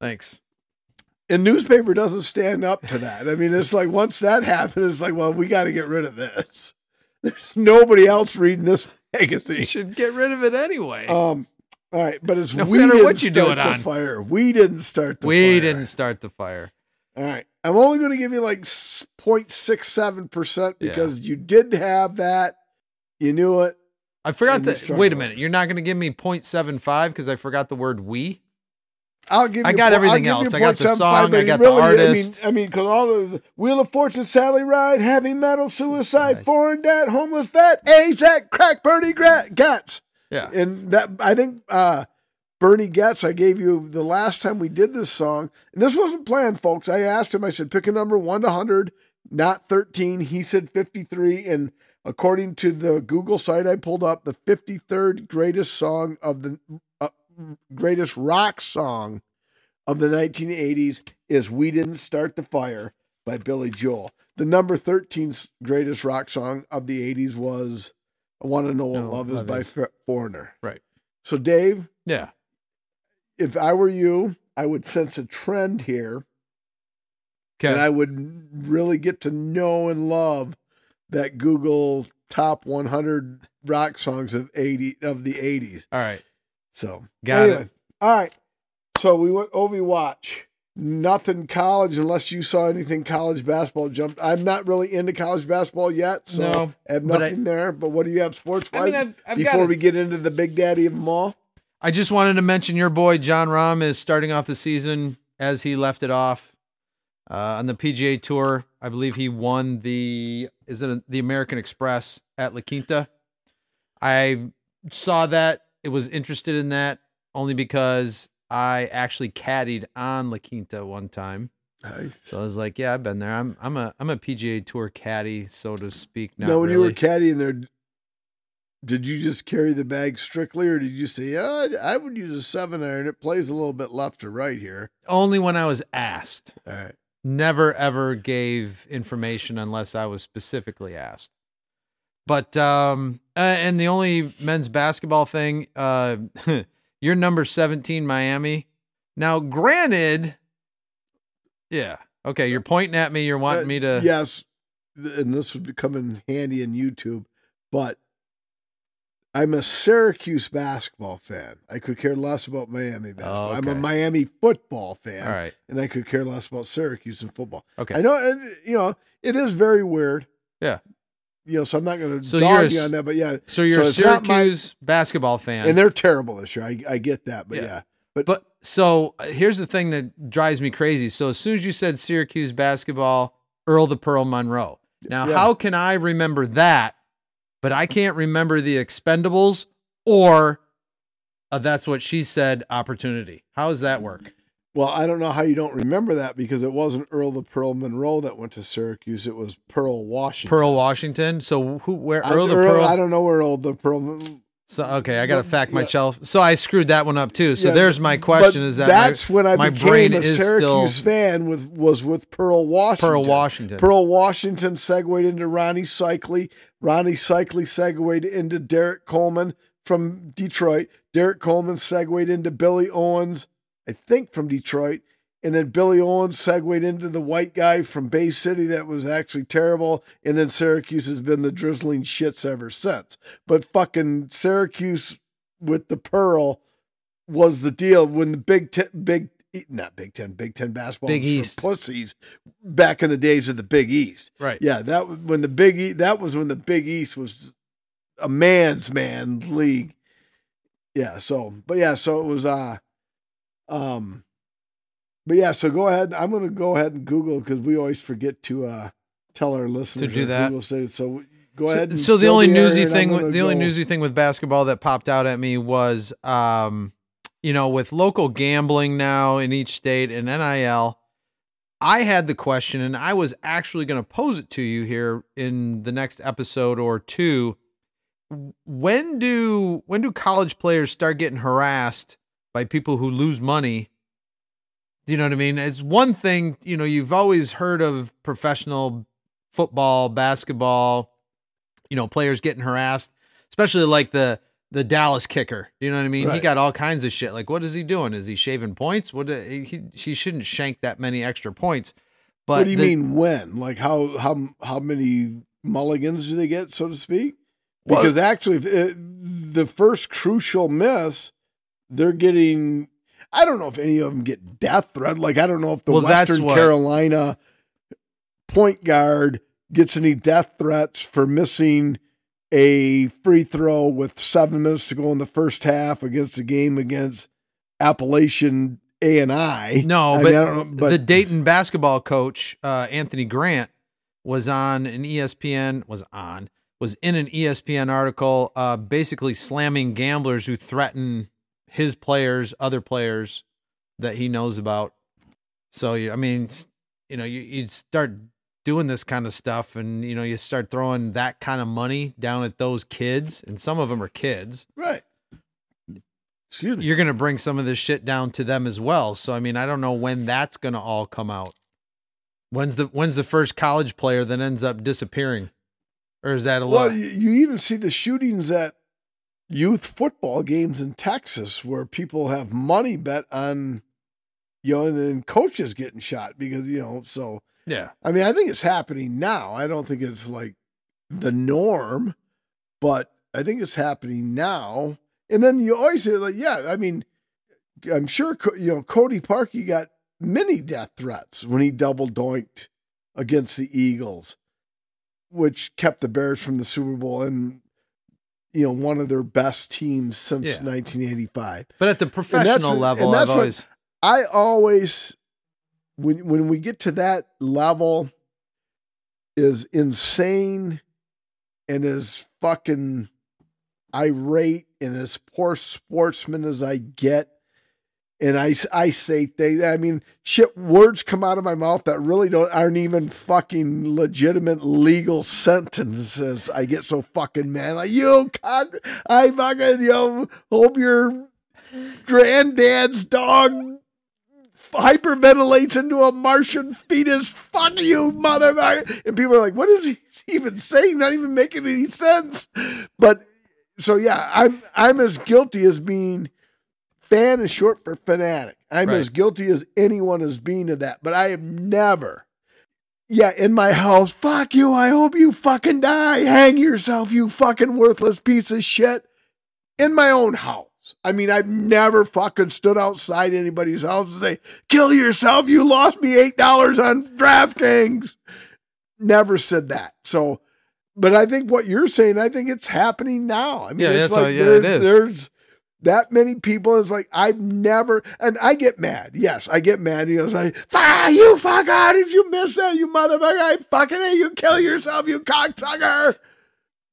Thanks. and newspaper doesn't stand up to that. I mean, it's like once that happened, it's like, well, we got to get rid of this. There's nobody else reading this You magazine. should get rid of it anyway. Um, all right, but it's No we matter didn't what you do it the on. fire. We didn't start the we fire. didn't start the fire. All right, I'm only going to give you like 0.67 percent Yeah. because you did have that. You knew it. I forgot that. Wait a minute. You're not going to give me 0.75 because I forgot the word we? I'll give. You I got everything else. I got the song, I got the really- artist. I mean, because all of the Wheel of Fortune, Sally Ride, Heavy Metal, Suicide. Foreign Debt, Homeless Vet, AZAC, Crack, Bernie Gats. Yeah. And that I think uh, Bernie Goetz, I gave you the last time we did this song, and this wasn't planned, folks. I asked him, I said, pick a number one to hundred, not thirteen. He said fifty-three, and according to the Google site I pulled up, the fifty-third greatest song of the greatest rock song of the 1980s is "We Didn't Start the Fire" by Billy Joel. The number 13 greatest rock song of the 80s was "I Want to Know What No, Love Is" by Is. Foreigner. Right. So, Dave, Yeah. if I were you, I would sense a trend here, Okay. and I would really get to know and love that Google top 100 rock songs of 80 of the 80s. All right. So Got anyway, All right. So we went Ovi watch. Nothing college unless you saw anything college basketball jumped. I'm not really into college basketball yet, so No, I have but I- nothing there. But what do you have sports I wise mean, I've, I've before we get into the big daddy of them all? I just wanted to mention your boy Jon Rahm is starting off the season as he left it off uh, on the PGA Tour. I believe he won the is it the American Express at La Quinta. I saw that it was interested in that only because I actually caddied on La Quinta one time. Nice. So I was like, yeah, I've been there. I'm I'm a I'm a PGA Tour caddy, so to speak. Not now, when really. you were caddying there, did you just carry the bag strictly, or did you say, "Yeah, I, I would use a seven iron. It plays a little bit left to right here." only when I was asked. All right. never ever gave information unless I was specifically asked. But um uh, and the only men's basketball thing, uh you're number 17 Miami. Now granted, yeah. Okay, you're pointing at me, you're wanting Uh, me to Yes, and this would come in handy in YouTube, but I'm a Syracuse basketball fan. I could care less about Miami basketball. I'm a. Miami football fan, All right. and I could care less about Syracuse and football. Okay. I know, and, you know, it is very weird. Yeah. You know, so I'm not going to So dog you on that, but yeah, So you're So a not my- Syracuse basketball fan. and they're terrible this year. I, I get that, but Yeah. yeah. But so uh, here's the thing that drives me crazy. So as soon as you said Syracuse basketball, Earl the Pearl Monroe. Now, Yeah. how can I remember that, but I can't remember the Expendables or uh, that's what she said opportunity? How does that work? Well, I don't know how you don't remember that because it wasn't Earl the Pearl Monroe that went to Syracuse. It was Pearl Washington. Pearl Washington. So who? Where I, Earl the Earl- Pearl? I don't know where Earl the Pearl. So okay, I got to fact yeah. myself. So I screwed that one up too. So Yeah, there's my question: Is that that's my, when I my became brain a is Syracuse fan with was with Pearl Washington. Pearl Washington? Pearl Washington segued into Rony Seikaly. Rony Seikaly segued into Derrick Coleman from Detroit. Derrick Coleman segued into Billy Owens, I think from Detroit. And then Billy Owens segued into the white guy from Bay City that was actually terrible. And then Syracuse has been the drizzling shits ever since. But fucking Syracuse with the Pearl was the deal when the Big Ten, Big not Big Ten, Big Ten basketball Big East. pussies back in the days of the Big East. right. Yeah, that was when the Big E, that was when the Big East was a man's man league. Yeah, so but yeah, so it was uh um but yeah, so go ahead. I'm gonna go ahead and Google because we always forget to uh tell our listeners to do that. Google say so go So- ahead. and So, the only air newsy thing, the only newsy thing with basketball that popped out at me was, um, you know, with local gambling now in each state and NIL. I had the question, and I was actually going to pose it to you here in the next episode or two. When do when do college players start getting harassed by people who lose money? Do you know what I mean? It's one thing, you know, you've always heard of professional football, basketball, you know, players getting harassed, especially like the the Dallas kicker. You know what I mean? He got all kinds of shit. Like, what is he doing? Is he shaving points? What? Uh, he he shouldn't shank that many extra points. But what do you the- mean when? Like how how how many mulligans do they get, so to speak? Well- Because actually, it, uh, the first crucial miss, they're getting. I don't know if any of them get death threat. Like I don't know if the Well, Western Carolina point guard gets any death threats for missing a free throw with seven minutes to go in the first half against the game against Appalachian A and I. No, I but, mean, I but the Dayton basketball coach, uh, Anthony Grant, was on an ESPN was on was in an ESPN article, uh, basically slamming gamblers who threaten his players, other players that he knows about. So you- I mean, you know, you you start doing this kind of stuff, and you know, you start throwing that kind of money down at those kids, and some of them are kids right. Excuse me. you're going to bring some of this shit down to them as well. So I mean, I don't know when that's going to all come out. When's the when's the first college player that ends up disappearing? Or is that a Well, lot? you, you even see the shootings at youth football games in Texas where people have money bet on, you know, and then coaches getting shot because, you know, so, yeah. I mean, I think it's happening now. I don't think it's like the norm, but I think it's happening now. And then you always say, like, yeah, I mean, I'm sure, you know, Cody Parkey got many death threats when he double doinked against the Eagles, which kept the Bears from the Super Bowl and, you know, one of their best teams since Yeah. 1985. But at the professional level, I've always I always when when we get to that level is insane and is fucking irate and as poor sportsman as I get. And I, I say things, I mean, shit, words come out of my mouth that really don't, aren't even fucking legitimate legal sentences. I get so fucking mad. Like, you cock, I fucking, you know, hope your granddad's dog hyperventilates into a Martian fetus. Fuck you, motherfucker. And people are like, what is he even saying? Not even making any sense. But so yeah, I'm I'm as guilty as being fan is short for fanatic. I'm Right. as guilty as anyone as being of that. But I have never yeah, in my house, fuck you, I hope you fucking die. Hang yourself, you fucking worthless piece of shit. In my own house. I mean, I've never fucking stood outside anybody's house and say, kill yourself, you lost me $8 on DraftKings. Never said that. So, but I think what you're saying, I think it's happening now. I mean, Yeah, it's like yeah, there's, it is. there's that many people. is like, I've never, and I get mad. Yes, I get mad. You know, it's like, ah, you fuck, how did you miss that, you motherfucker? I fucking hate you, kill yourself, you cocksucker.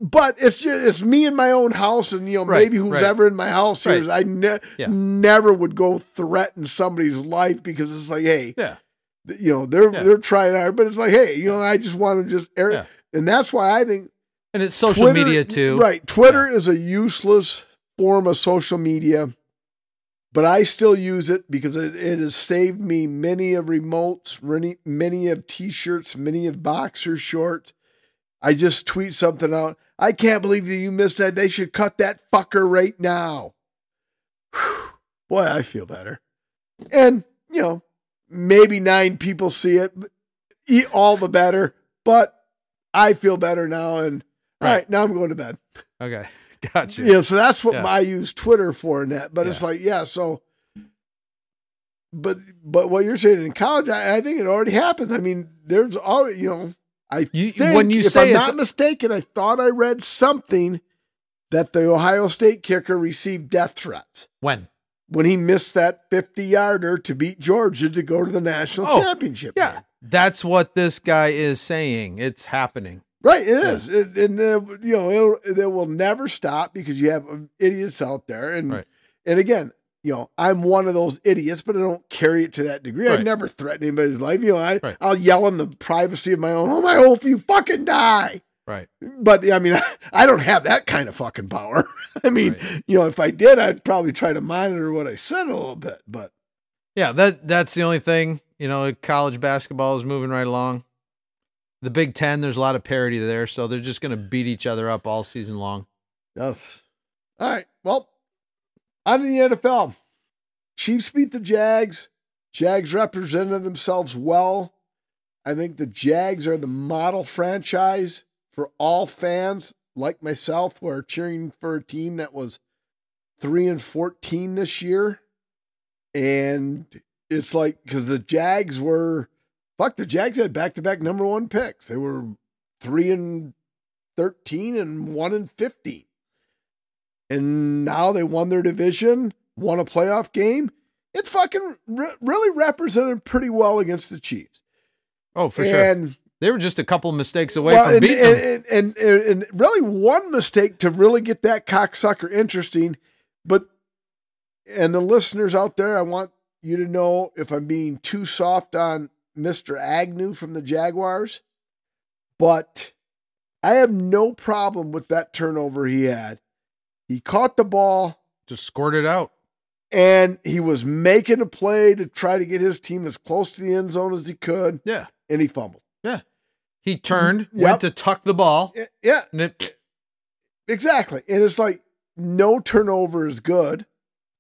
But it's just, it's me in my own house, and you know Right, maybe who's right. ever in my house here. I ne- Yeah. never would go threaten somebody's life because it's like, hey, yeah. you know they're Yeah. they're trying hard, but it's like, hey, you know, I just want to just air, Yeah. and that's why I think And it's social Twitter- media too. Right, Twitter is a useless form of social media, but I still use it because it, it has saved me many of remotes, many, many of t-shirts, many of boxer shorts. I just tweet something out. I can't believe that you missed that. They should cut that fucker right now. Whew. Boy, I feel better. And, you know, maybe nine people see it, eat all the better, but I feel better now. And all Right. right, now I'm going to bed. Okay. Gotcha. You know, so that's what Yeah. I use Twitter for in that. But it's like, yeah, so but but what you're saying in college, I, I think it already happened. I mean, there's all you know, I You, think, when you if say I'm not mistaken, I thought I read something that the Ohio State kicker received death threats when when he missed that 50 yarder to beat Georgia to go to the national Oh, championship. yeah, game. that's what this guy is saying. It's happening. Right, it is, It- and uh, you know it'll, it will never stop because you have um, idiots out there, and Right. and again, you know, I'm one of those idiots, but I don't carry it to that degree. I never threaten anybody's life. You know, I Right. I'll yell in the privacy of my own home. I hope you fucking die. Right. But I mean, I, I don't have that kind of fucking power. I mean, Right. you know, if I did, I'd probably try to monitor what I said a little bit. But Yeah, that that's the only thing. You know, college basketball is moving right along. The Big Ten, there's a lot of parity there, so they're just going to beat each other up all season long. Yes. All right. Well, on to the NFL. Chiefs beat the Jags. Jags represented themselves well. I think the Jags are the model franchise for all fans like myself who are cheering for a team that was 3 and 14 this year. And it's like because the Jags were fuck the Jags had back to back number one picks. They were 3 and 13 and 1 and 15 and now they won their division, won a playoff game. It fucking re- really represented pretty well against the Chiefs. Oh, for sure. and, They were just a couple mistakes away well, from and, beating them. and, and, and, and really one mistake to really get that cocksucker interesting. But and the listeners out there, I want you to know if I'm being too soft on Mr. Agnew from the Jaguars, but I have no problem with that turnover he had. He caught the ball just scored it out. and he was making a play to try to get his team as close to the end zone as he could, Yeah. and he fumbled. Yeah. He turned, mm-hmm. Yep. went to tuck the ball, Yeah, and it exactly. And it's like no turnover is good.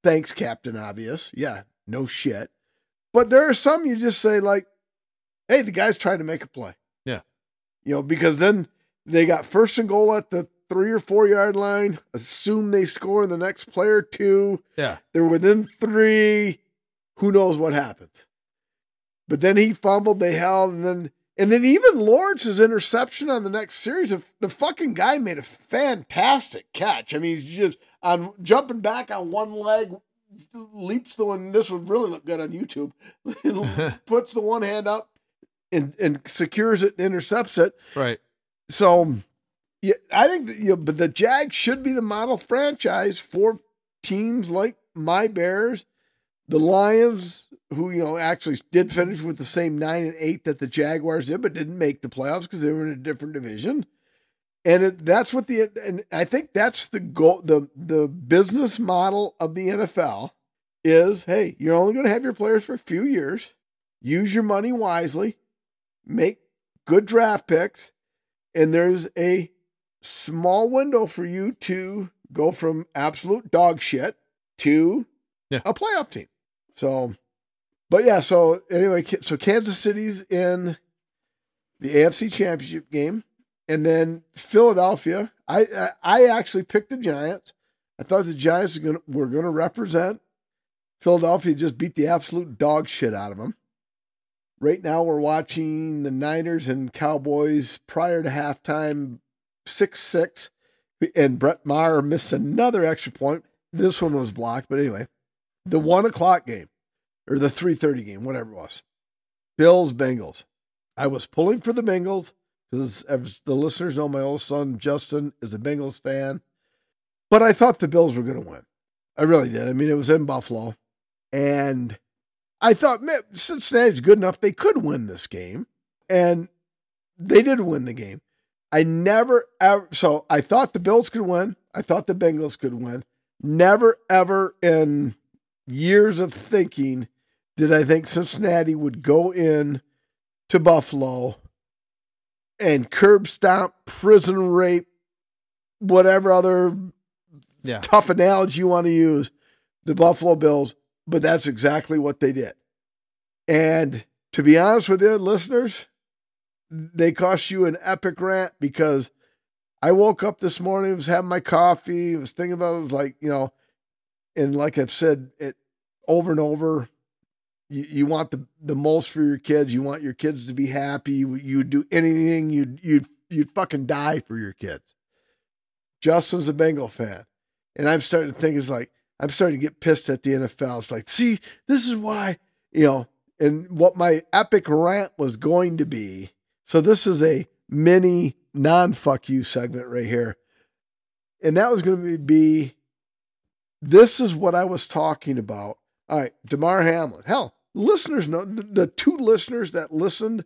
Thanks, Captain Obvious. Yeah, no shit. But there are some you just say like, "Hey, the guy's trying to make a play." Yeah. you know, because then they got first and goal at the three or four yard line. Assume they score in the next play or two. yeah. They're within three. Who knows what happens? But then he fumbled. They held, and then and then even Lawrence's interception on the next series. Of, the fucking guy made a fantastic catch. I mean, he's just on jumping back on one leg, leaps the one. This would really look good on YouTube. Puts the one hand up and and secures it and intercepts it. Right. So, yeah, I think that, you know, but the Jags should be the model franchise for teams like my Bears, the Lions, who you know actually did finish with the same nine and eight that the Jaguars did, but didn't make the playoffs because they were in a different division. And it, that's what the and I think that's the goal. the The business model of the NFL is: hey, you're only going to have your players for a few years. Use your money wisely. Make good draft picks and there's a small window for you to go from absolute dog shit to Yeah. a playoff team. So, but yeah, so anyway, so Kansas City's in the AFC Championship game, and then Philadelphia. I I, I actually picked the Giants. I thought the Giants were going to represent Philadelphia. Just beat the absolute dog shit out of them. Right now, we're watching the Niners and Cowboys prior to halftime, 6 6. And Brett Maher missed another extra point. This one was blocked, but anyway, the one o'clock game or the 3:30 game, whatever it was. Bills Bengals. I was pulling for the Bengals because, as the listeners know, my oldest son Justin is a Bengals fan. But I thought the Bills were going to win. I really did. I mean, it was in Buffalo, and I thought, man, Cincinnati's good enough; they could win this game, and they did win the game. I never ever. So I thought the Bills could win. I thought the Bengals could win. Never, ever in years of thinking did I think Cincinnati would go in to Buffalo and curb stomp, prison rape, whatever other Yeah. tough analogy you want to use, the Buffalo Bills. But that's exactly what they did. And to be honest with you, listeners, they cost you an epic rant because I woke up this morning, was having my coffee, was thinking about it, was like, you know, and like I've said it over and over, you, you want the, the most for your kids. You want your kids to be happy. You, you'd do anything. You'd, you'd, you'd fucking die for your kids. Justin's a Bengal fan. And I'm starting to think it's like, I'm starting to get pissed at the NFL. It's like, see, this is why, you know, and what my epic rant was going to be. So this is a mini non fuck you segment right here. And that was going to be this is what I was talking about. All right, Damar Hamlin. Hell, listeners know the, the two listeners that listened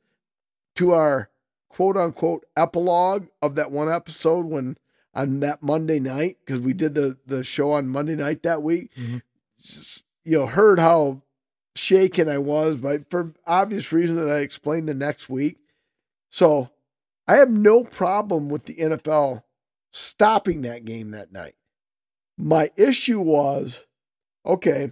to our quote unquote epilogue of that one episode when on that Monday night, because we did the, the show on Monday night that week, Mhm. you know, heard how shaken I was, but for obvious reasons that I explained the next week. So I have no problem with the NFL stopping that game that night. My issue was okay,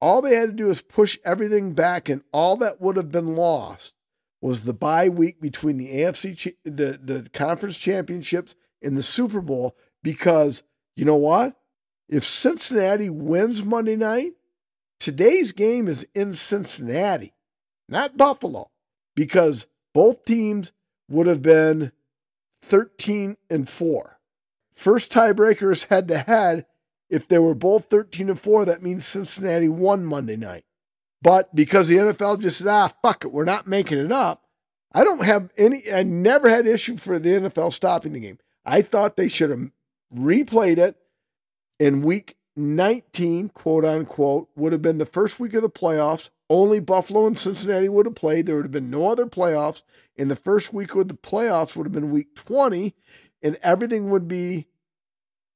all they had to do is push everything back, and all that would have been lost was the bye week between the AFC, the, the conference championships and the Super Bowl. Because you know what? If Cincinnati wins Monday night, today's game is in Cincinnati, not Buffalo, because both teams would have been 13 and 4. First tiebreaker is head to head. If they were both 13 and 4, that means Cincinnati won Monday night. But because the NFL just said, ah, fuck it, we're not making it up, I don't have any, I never had issue for the NFL stopping the game. I thought they should have replayed it in week 19, quote unquote, would have been the first week of the playoffs. Only Buffalo and Cincinnati would have played. There would have been no other playoffs. And the first week of the playoffs would have been week 20, and everything would be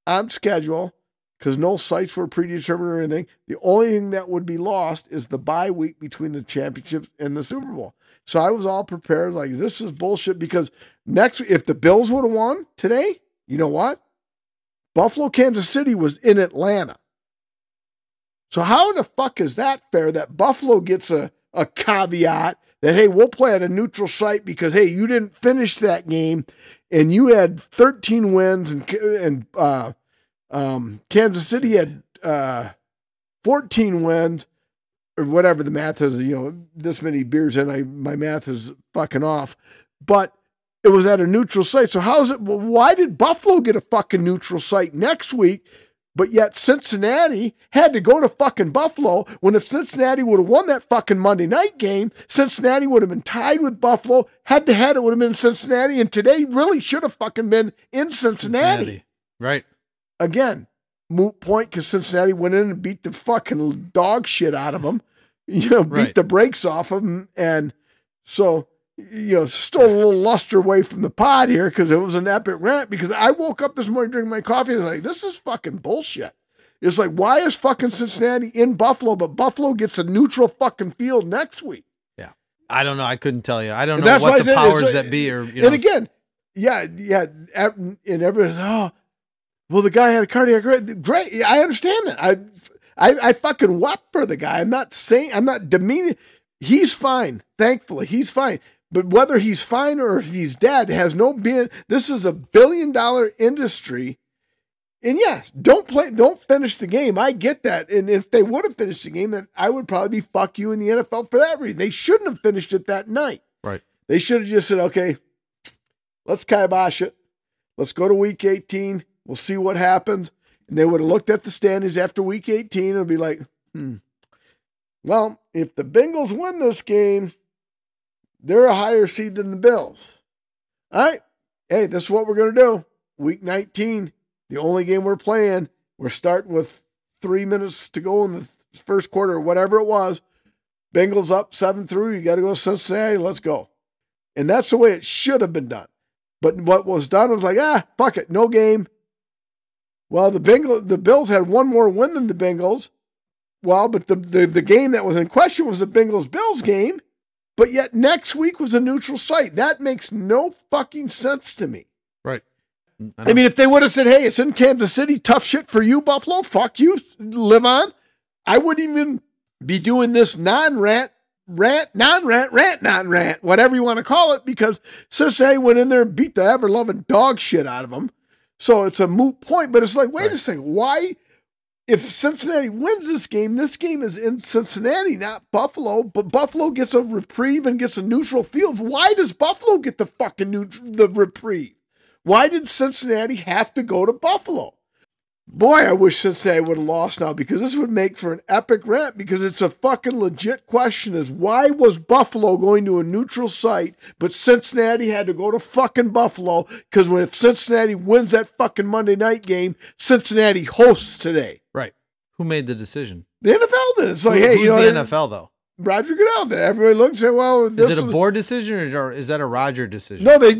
on schedule because no sites were predetermined or anything. The only thing that would be lost is the bye week between the championships and the Super Bowl. So I was all prepared, like this is bullshit. Because next, if the Bills would have won today, you know what? Buffalo, Kansas City was in Atlanta. So how in the fuck is that fair that Buffalo gets a, a caveat that hey, we'll play at a neutral site because hey, you didn't finish that game and you had 13 wins and and uh, um, Kansas City had uh, 14 wins or whatever the math is, you know, this many beers and I my math is fucking off. But it was at a neutral site. So how's it well, why did Buffalo get a fucking neutral site next week? But yet Cincinnati had to go to fucking Buffalo when if Cincinnati would have won that fucking Monday night game, Cincinnati would have been tied with Buffalo. Head to head, it would have been Cincinnati. And today really should have fucking been in Cincinnati Right. again, moot point because Cincinnati went in and beat the fucking dog shit out of them. You know, beat Right. the brakes off of them, and so you know, still a little luster away from the pod here because it was an epic rant. Because I woke up this morning drinking my coffee and I was like, this is fucking bullshit. It's like, why is fucking Cincinnati in Buffalo, but Buffalo gets a neutral fucking field next week? Yeah. I don't know. I couldn't tell you. I don't And know that's why I what the powers like- that be are. You know, and again, yeah, yeah, and everyone's oh, well, the guy had a cardiac arrest. Great, I understand that. I, I, I fucking wept for the guy. I'm not saying I'm not demeaning. He's fine, thankfully, he's fine. But whether he's fine or if he's dead has no being. This is a billion dollar industry. And yes, don't play, don't finish the game. I get that. And if they would have finished the game, then I would probably be fuck you in the NFL for that reason. They shouldn't have finished it that night. right. They should have just said, okay, let's kibosh it. Let's go to week 18. We'll see what happens. And they would have looked at the standings after week 18 and be like, hmm, well, if the Bengals win this game, they're a higher seed than the Bills. All right. Hey, this is what we're going to do. Week 19, the only game we're playing, we're starting with three minutes to go in the first quarter or whatever it was. Bengals up 7 3. You got to go to Cincinnati. Let's go. And that's the way it should have been done. But what was done was like, ah, fuck it, no game. Well, the Bengal, the Bills had one more win than the Bengals. Well, but the, the, the game that was in question was the Bengals Bills game. But yet next week was a neutral site. That makes no fucking sense to me. Right. I mean, if they would have said, hey, it's in Kansas City, tough shit for you, Buffalo, fuck you, live on, I wouldn't even be doing this non rant, rant, non rant, rant, non rant, whatever you want to call it, because Cincinnati went in there and beat the ever loving dog shit out of them. So it's a moot point, but it's like, wait a second, why? If Cincinnati wins this game, this game is in Cincinnati, not Buffalo. But Buffalo gets a reprieve and gets a neutral field. Why does Buffalo get the fucking neut- the reprieve? Why did Cincinnati have to go to Buffalo? Boy, I wish Cincinnati would have lost now because this would make for an epic rant because it's a fucking legit question is why was Buffalo going to a neutral site, but Cincinnati had to go to fucking Buffalo because when if Cincinnati wins that fucking Monday night game, Cincinnati hosts today. right. Who made the decision? The NFL did. It's like, Who- hey, who's you know, the NFL though? Roger Goodell. Everybody looks at well, Is it a board decision or is that a Roger decision? No, they.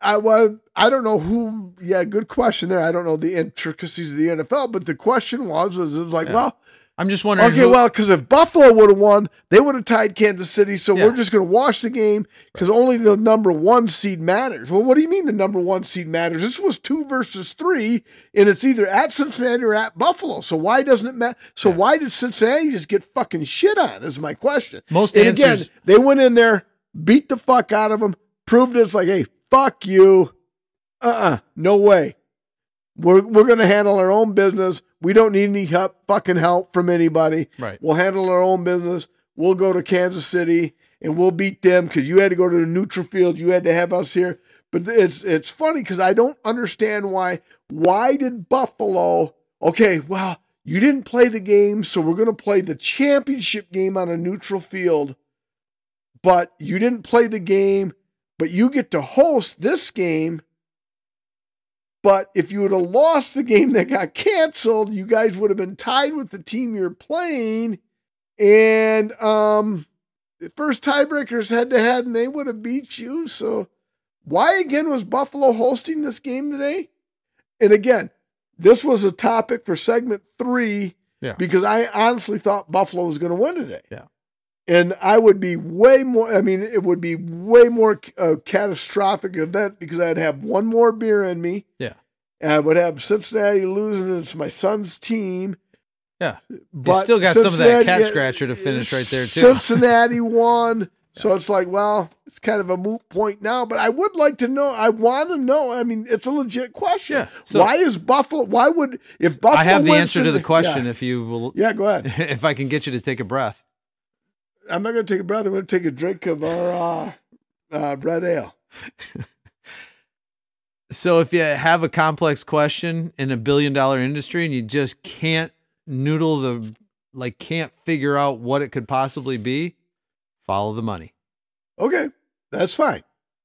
I well, I don't know who. Yeah, good question there. I don't know the intricacies of the NFL, but the question was was, it was like, Yeah. well, I'm just wondering. okay, who- well, because if Buffalo would have won, they would have tied Kansas City. So Yeah. we're just going to watch the game because only the number one seed matters. Well, what do you mean the number one seed matters? This was two versus three, and it's either at Cincinnati or at Buffalo. So why doesn't it matter? So Yeah. why did Cincinnati just get fucking shit on? Is my question. most And again, answers. they went in there, beat the fuck out of them, proved it's like, hey, fuck you. Uh uh no way. We're, we're going to handle our own business. We don't need any help, fucking help from anybody. Right. We'll handle our own business. We'll go to Kansas City and we'll beat them because you had to go to the neutral field. You had to have us here. But it's it's funny because I don't understand why. Why did Buffalo? Okay, well, you didn't play the game, so we're going to play the championship game on a neutral field. But you didn't play the game, but you get to host this game. But if you would have lost the game that got canceled, you guys would have been tied with the team you're playing. And um the first tiebreakers head to head, and they would have beat you. So why again was Buffalo hosting this game today? And again, this was a topic for segment three Yeah. because I honestly thought Buffalo was going to win today. Yeah. And I would be way more, I mean, it would be way more uh, catastrophic event because I'd have one more beer in me. Yeah. And I would have Cincinnati losing, and it's my son's team. Yeah. But still got some of that cat scratcher to finish right there, too. Cincinnati won. So it's like, well, it's kind of a moot point now, but I would like to know. I want to know. I mean, it's a legit question. Yeah, so- why is Buffalo? Why would if Buffalo? I have the answer to the today- question. Yeah, If you will, yeah go ahead. if I can get you to take a breath. I'm not going to take a breath. I'm going to take a drink of our uh, uh, red ale. So if you have a complex question in a billion dollar industry and you just can't noodle the like can't figure out what it could possibly be, follow the money. Okay, that's fine.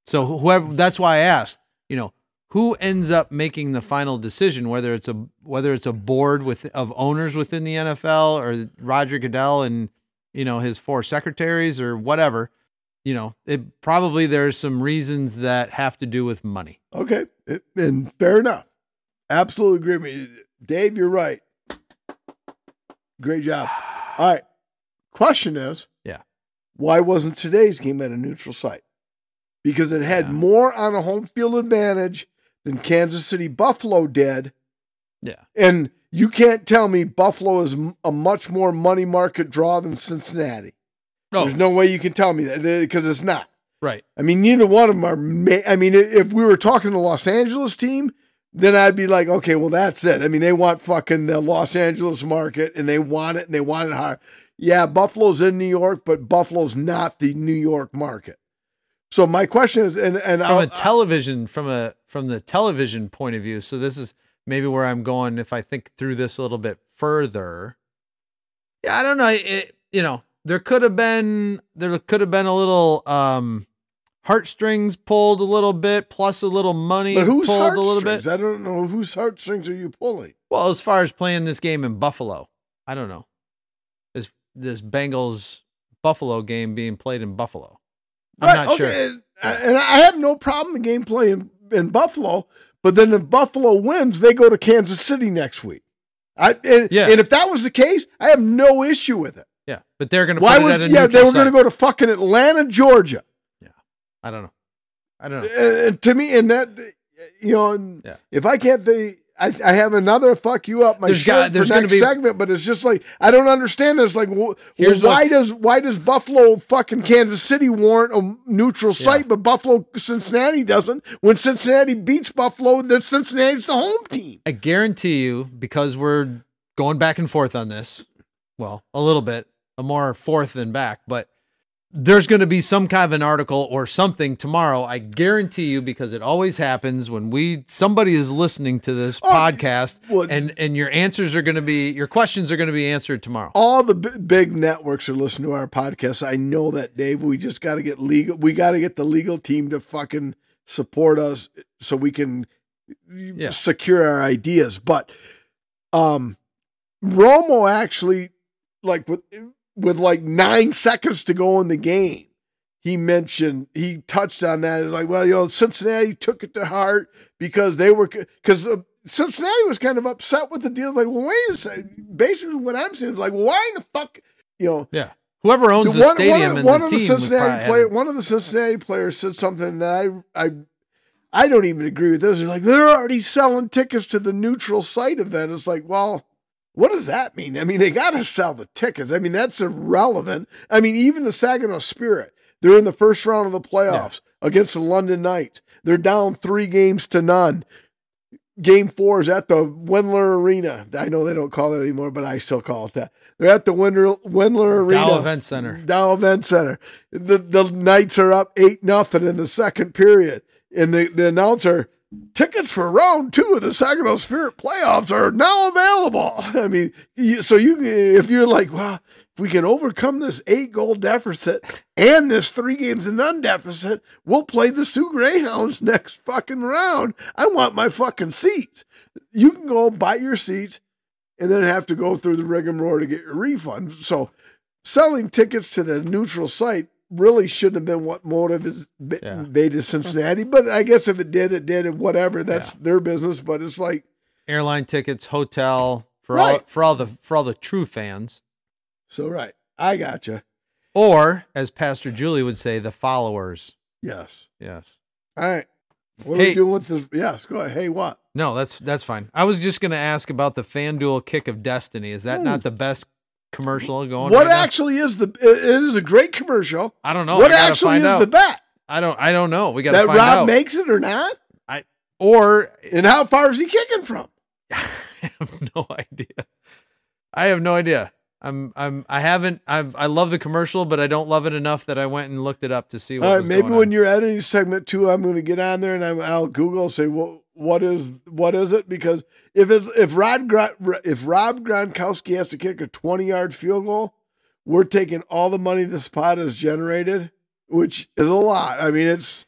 So whoever that's why I asked, you know, who ends up making the final decision whether it's a whether it's a board with of owners within the NFL or Roger Goodell and you know his four secretaries or whatever, you know, it probably there's some reasons that have to do with money. Okay, it, and fair enough. Absolutely agree with me, Dave. You're right. Great job. All right. Question is, Yeah. why wasn't today's game at a neutral site? Because it had Yeah. more on a home field advantage than Kansas City Buffalo did, Yeah. and you can't tell me Buffalo is a much more money market draw than Cincinnati. No, There's no way you can tell me that because it's not. right. I mean, neither one of them are. Ma- I mean, if we were talking the Los Angeles team, then I'd be like, okay, well, that's it. I mean, they want fucking the Los Angeles market, and they want it, and they want it high. Yeah, Buffalo's in New York, but Buffalo's not the New York market. So my question is, and and from I'll, a television from a from the television point of view so this is maybe where i'm going if i think through this a little bit further. Yeah i don't know it, you know there could have been there could have been a little um heartstrings pulled a little bit plus a little money but whose pulled a little bit. I don't know whose heartstrings are you pulling. well as far as playing this game in buffalo i don't know. This this bengals buffalo game being played in buffalo? I'm Right, not sure. okay, And, and I have no problem the game playing in Buffalo, But then if Buffalo wins, they go to Kansas City next week. I and, Yeah. and if that was the case, I have no issue with it. Yeah, but they're going to Why put was it at a yeah? They were going to go to fucking Atlanta, Georgia. Yeah, I don't know. I don't know. To me, and that you know, and Yeah. if I can't think. I, I have another fuck you up my There's shirt got- for there's gonna next be- segment, but it's just like I don't understand this. Like, wh- Here's why what's- does why does Buffalo fucking Kansas City warrant a neutral site, but Buffalo Cincinnati doesn't? When Cincinnati beats Buffalo, then Cincinnati's the home team. I guarantee you, because we're going back and forth on this, well, a little bit, a more forth than back, but there's going to be some kind of an article or something tomorrow. I guarantee you, because it always happens when we somebody is listening to this podcast, well- and and your answers are going to be your questions are going to be answered tomorrow. all the b- big networks are listening to our podcast. I know that, Dave. We just got to get legal. We got to get the legal team to fucking support us so we can secure our ideas. But um, Romo actually, like with with like nine seconds to go in the game, he mentioned he touched on that. It's like, well, you know, Cincinnati took it to heart because they were because. Uh, Cincinnati was kind of upset with the deal. Like, well, wait a second. Basically, what I'm saying is like, why in the fuck, you know, Yeah, whoever owns the one, stadium one, of, and one the of team, the Cincinnati player, one of the Cincinnati players said something that I I I don't even agree with this. He's like, they're already selling tickets to the neutral site event. It's like, well, what does that mean? I mean, they got to sell the tickets. I mean, that's irrelevant. I mean, even the Saginaw Spirit, they're in the first round of the playoffs against the London Knights. They're down three games to none. Game four is at the Wendler Arena. I know they don't call it anymore, but I still call it that. They're at the Wendler, Wendler Arena. Dow Event Center. Dow Event Center. The the Knights are up eight nothing in the second period, and the, the announcer tickets for round two of the Saginaw Spirit playoffs are now available. I mean, you, so you if you're like, wow, if we can overcome this eight goal deficit and this three games and none deficit, we'll play the Soo Greyhounds next fucking round. I want my fucking seats. You can go buy your seats and then have to go through the rigmarole to get your refund. So selling tickets to the neutral site really shouldn't have been what motivated Yeah. invaded Cincinnati. But I guess if it did, it did, and whatever. That's their business. But it's like, airline tickets, hotel for all Right. for all the for all the true fans, so right. I gotcha. or as Pastor Julie would say, the followers. Yes. Yes. All right. What are we doing with this? Yes. Go ahead. Hey, what? No, that's that's fine. I was just going to ask about the FanDuel Kick of Destiny. Is that not hmm. the best commercial going? What right now? actually is the? It is a great commercial. I don't know. what actually is out. the bet I don't. I don't know. We got that find Rob out. makes it or not? I or And how far is he kicking from? I have no idea. I have no idea. I'm. I'm. I haven't. I'm. I love the commercial, but I don't love it enough that I went and looked it up to see what. All right, maybe when on. you're editing segment two, I'm going to get on there and I'm, I'll Google say what what is what is it because if it's if Rod if Rob Gronkowski has to kick a 20 yard field goal, we're taking all the money this pot has generated, which is a lot. I mean, it's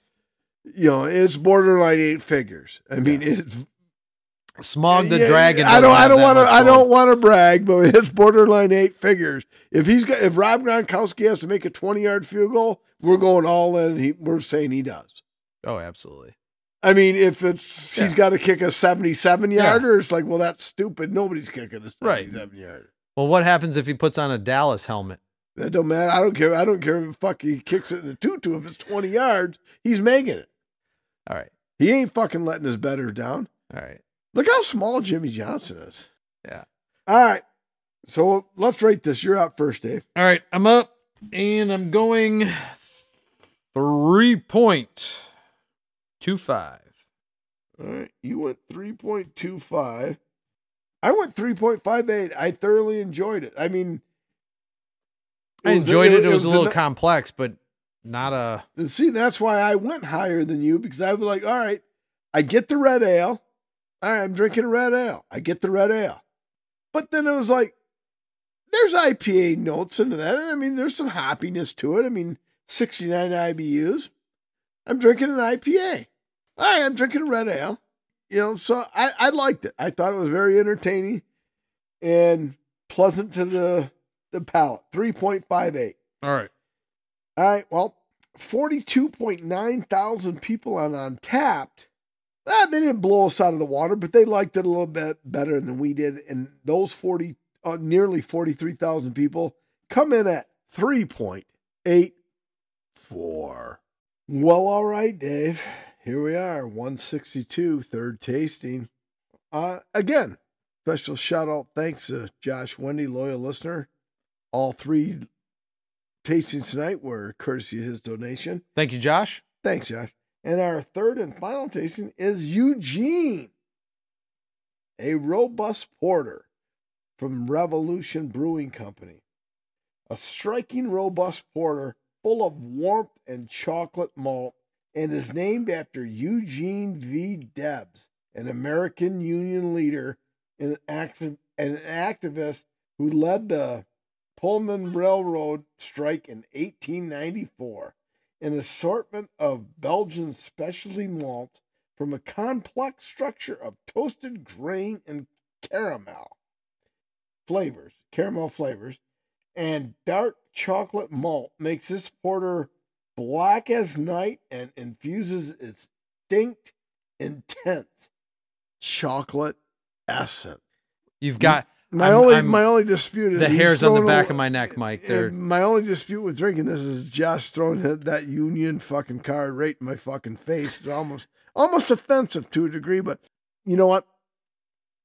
you know it's borderline eight figures. I mean, it's Smaug the yeah, dragon. I don't. I don't want to. I don't want to brag, but it's borderline eight figures. If he's got, if Rob Gronkowski has to make a twenty yard field goal, we're going all in. He, we're saying he does. Oh, absolutely. I mean, if it's he's Yeah. got to kick a seventy-seven Yeah. yarder, it's like, well, that's stupid. Nobody's kicking a Right. seventy-seven yarder. Well, what happens if he puts on a Dallas helmet? That don't matter. I don't care. I don't care if fuck he kicks it in a tutu. If it's twenty yards, he's making it. All right. He ain't fucking letting his better down. All right. Look how small Jimmy Johnson is. Yeah. All right. So let's rate this. You're out first, Dave. All right. I'm up and I'm going 3.25. All right. You went 3.25. I went 3.58. I thoroughly enjoyed it. I mean, I was- enjoyed it. It, was, a little ano- complex, but not a. And see, that's why I went higher than you because I was like, all right, I get the red ale. All right, I'm drinking a red ale. I get the red ale. But then it was like, there's IPA notes into that. I mean, there's some happiness to it. I mean, 69 IBUs. I'm drinking an IPA. All right, I'm drinking a red ale. You know, so I, I liked it. I thought it was very entertaining and pleasant to the the palate. 3.58. All right. All right. Well, 42.9 thousand people on Untappd ah, they didn't blow us out of the water, but they liked it a little bit better than we did. And those 40, uh, nearly 43,000 people come in at 3.84. Well, all right, Dave. Here we are, 162, third tasting. Uh, again, special shout out thanks to Josh Wendy, loyal listener. All three tastings tonight were courtesy of his donation. Thank you, Josh. Thanks, Josh. And our third and final tasting is Eugene, a robust porter from Revolution Brewing Company. A striking, robust porter full of warmth and chocolate malt and is named after Eugene V. Debs, an American Union leader and an activist who led the Pullman Railroad strike in 1894 an assortment of Belgian specialty malts from a complex structure of toasted grain and caramel flavors, caramel flavors, and dark chocolate malt makes this porter black as night and infuses its distinct, intense chocolate essence. You've got my I'm- only I'm- my only dispute is the hairs on the back a- of my neck, Mike. They're my only dispute with drinking this is Josh throwing that, Union fucking card right in my fucking face. It's almost almost offensive to a degree, but you know what?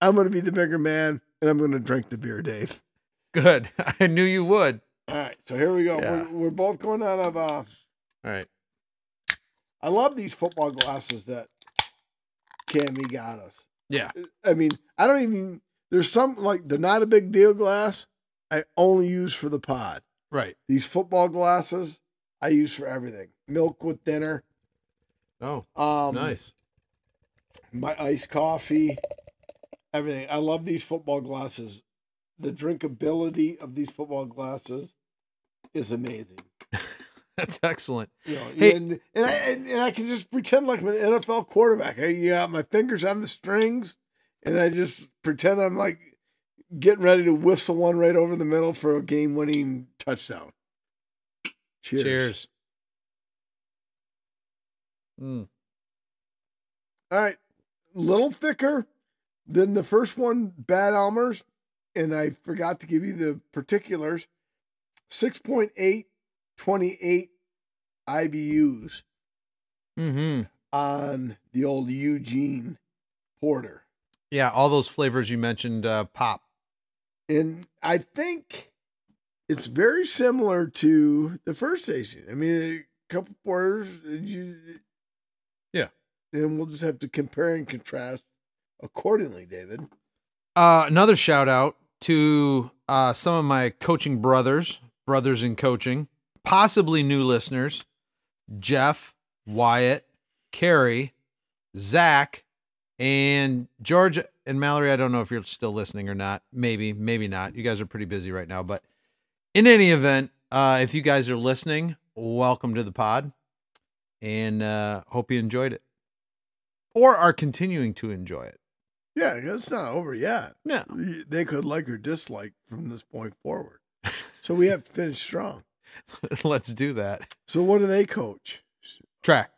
I'm going to be the bigger man, and I'm going to drink the beer, Dave. good. I knew you would. All right, so here we go. Yeah. We're, we're both going out of. Uh, All right. I love these football glasses that Cammy got us. Yeah. I mean, I don't even. There's some like the not a big deal glass. I only use for the pod. Right. These football glasses I use for everything. Milk with dinner. Oh, Um, nice. My iced coffee, everything. I love these football glasses. The drinkability of these football glasses is amazing. That's excellent. You know, Hey- and, and I and, and I can just pretend like I'm an NFL quarterback. I got my fingers on the strings, and I just pretend I'm like getting ready to whistle one right over the middle for a game-winning touchdown. Cheers. Cheers. Mm. All right, little thicker than the first one, Bad Elmer's. and I forgot to give you the particulars. 6.8, 28 IBUs Hmm. on the old Eugene Porter. Yeah. All those flavors you mentioned uh, pop. And I think it's very similar to the first station. I mean, a couple porters, you, Yeah. and we'll just have to compare and contrast accordingly, David. Uh, another shout out to uh, some of my coaching brothers, brothers in coaching, possibly new listeners Jeff, Wyatt, Carrie, Zach, and George and Mallory. I don't know if you're still listening or not. Maybe, maybe not. You guys are pretty busy right now. But in any event, uh, if you guys are listening, welcome to the pod and uh, hope you enjoyed it or are continuing to enjoy it. Yeah, it's not over yet. No. They could like or dislike from this point forward. So we have to finish strong. Let's do that. So what do they coach? Track,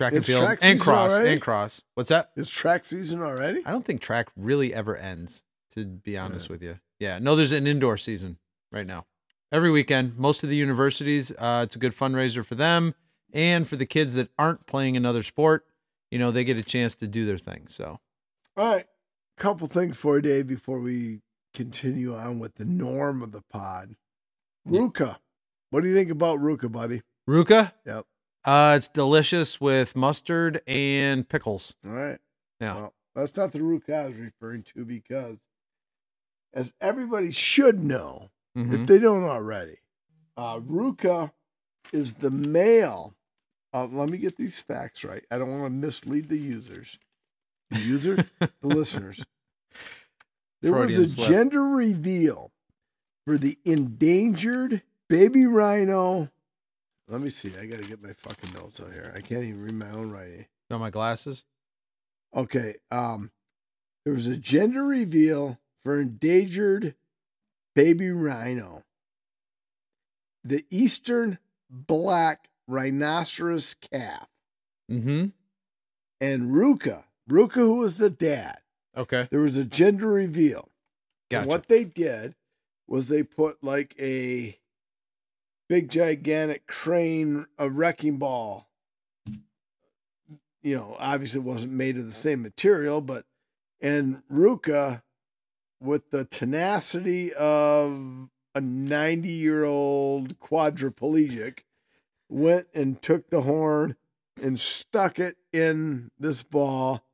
track and It's field, track and cross, already? and cross. What's that? Is track season already? I don't think track really ever ends. To be honest with you, yeah. No, there's an indoor season right now. Every weekend, most of the universities, uh, it's a good fundraiser for them and for the kids that aren't playing another sport. You know, they get a chance to do their thing. So, All right. Couple things for you, Dave, before we continue on with the norm of the pod. Yeah. Ruka. What do you think about Ruka, buddy? Ruka, Yep. Uh, it's delicious with mustard and pickles. All right. Yeah. Well, that's not the Ruka I was referring to because, as everybody should know, Mhm. if they don't already, uh, Ruka is the male. Uh, let me get these facts right. I don't want to mislead the users. The users, the listeners. There Freudian was a slip. gender reveal for the endangered baby rhino. Let me see. I got to get my fucking notes out here. I can't even read my own writing. Got my glasses. Okay. Um, there was a gender reveal for endangered baby rhino. The eastern black rhinoceros calf Mm-hmm. and Ruka Ruka, who was the dad, Okay. there was a gender reveal. And Gotcha. what they did was they put like a big gigantic crane, a wrecking ball. You know, obviously it wasn't made of the same material, but and Ruka, with the tenacity of a 90 year old quadriplegic, went and took the horn and stuck it in this ball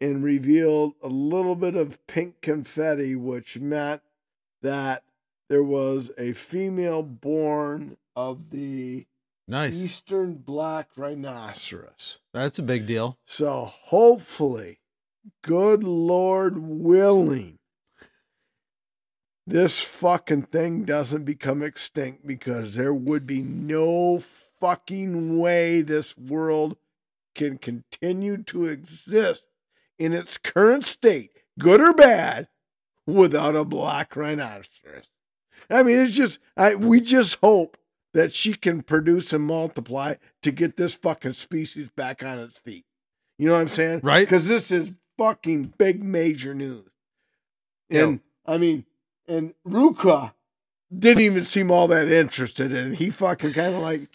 and revealed a little bit of pink confetti, which meant that there was a female born of the Nice. eastern black rhinoceros. That's a big deal. So hopefully, good Lord willing, this fucking thing doesn't become extinct because there would be no fucking way this world can continue to exist in its current state, good or bad, without a black rhinoceros. I mean, it's just I we just hope that she can produce and multiply to get this fucking species back on its feet. You know what I'm saying? Right. Because this is fucking big major news. And I mean, and Ruka didn't even seem all that interested in it. He fucking kind of like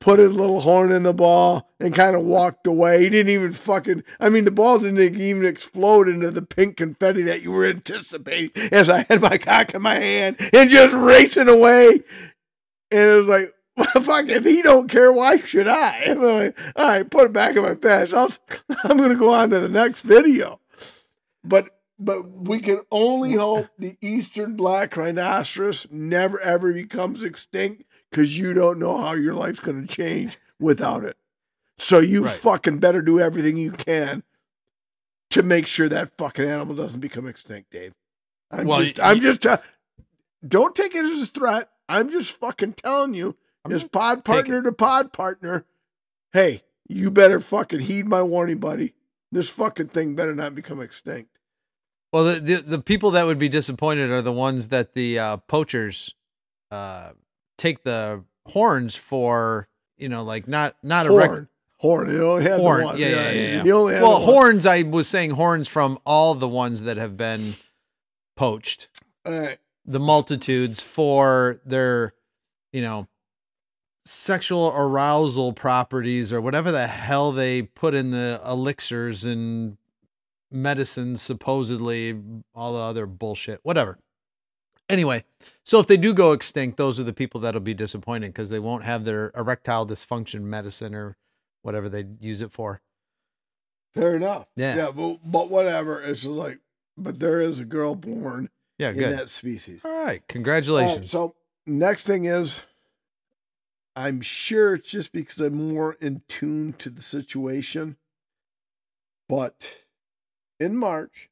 put his little horn in the ball and kind of walked away. He didn't even fucking, I mean, the ball didn't even explode into the pink confetti that you were anticipating as I had my cock in my hand and just racing away. And it was like, well, fuck, if he don't care, why should I? I'm like, all right, put it back in my pants. I'll, I'm going to go on to the next video. But but we can only hope the eastern black rhinoceros never ever becomes extinct because you don't know how your life's going to change without it. So you Right. fucking better do everything you can to make sure that fucking animal doesn't become extinct, Dave. I'm Well, just, I'm just, uh, don't take it as a threat. I'm just fucking telling you, I'm as pod partner to pod partner, hey, you better fucking heed my warning, buddy. This fucking thing better not become extinct. Well, the, the the people that would be disappointed are the ones that the uh, poachers uh, take the horns for. You know, like not not a rec- horn. Horn. He only had horn. the one. Yeah, yeah, yeah. yeah. Had well, horns. I was saying horns from all the ones that have been poached. All right. the multitudes for their, you know, sexual arousal properties or whatever the hell they put in the elixirs and medicines, supposedly, all the other bullshit, whatever. Anyway, so if they do go extinct, those are the people that'll be disappointed because they won't have their erectile dysfunction medicine or whatever they use it for. Fair enough. Yeah. Yeah, but, but whatever. It's like, but there is a girl born Yeah, in good. that species. All right, All right, congratulations. so next thing is, I'm sure it's just because I'm more in tune to the situation. But in March,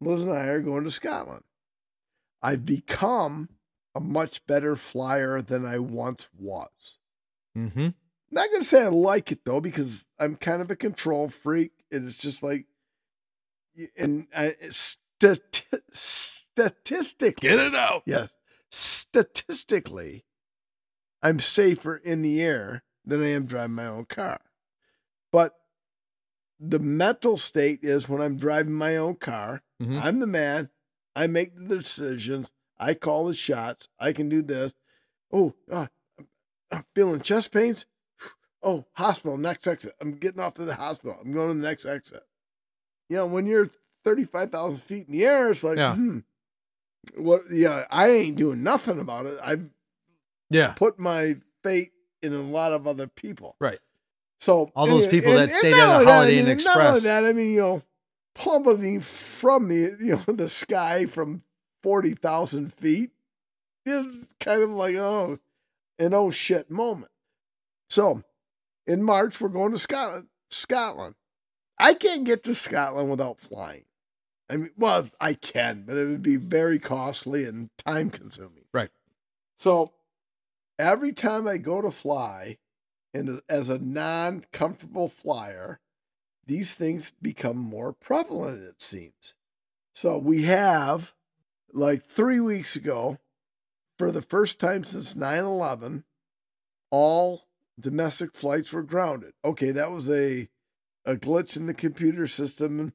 Liz and I are going to Scotland. I've become a much better flyer than I once was. mm-hmm. Not gonna say I like it though, because I'm kind of a control freak, and it's just like, and I, stati- statistically, Get it out. yes, statistically, I'm safer in the air than I am driving my own car. But the mental state is when I'm driving my own car, Mhm. I'm the man. I make the decisions. I call the shots. I can do this. Oh, uh, I'm- feeling chest pains. Oh, hospital, next exit. I'm getting off to the hospital. I'm going to the next exit. You know, when you're 35,000 feet in the air, it's like, Yeah. hmm, what? Yeah, I ain't doing nothing about it. I've Yeah. put my fate in a lot of other people. Right. So All those and- people and- that and stayed on a only that, Holiday I Inn mean, Not only Express. that, I mean, you know, plummeting from the you know the sky from forty thousand feet is kind of like oh, an oh shit moment. So, in March we're going to Scotland. Scotland. I can't get to Scotland without flying. I mean, well, I can, but it would be very costly and time consuming. Right. So every time I go to fly, and as a non comfortable flyer, these things become more prevalent, it seems. So we have, like three weeks ago, for the first time since 9 11, all domestic flights were grounded. Okay, that was a a glitch in the computer system,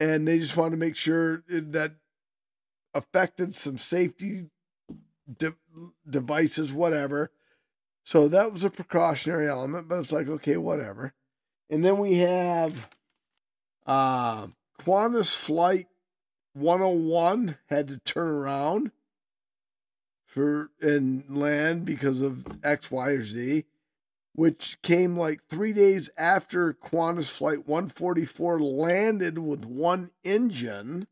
and they just wanted to make sure that affected some safety de- devices, whatever. So that was a precautionary element, but it's like okay, whatever. And then we have uh, Qantas Flight 101 had to turn around for and land because of X, Y, or Z, which came like three days after Qantas Flight 144 landed with one engine.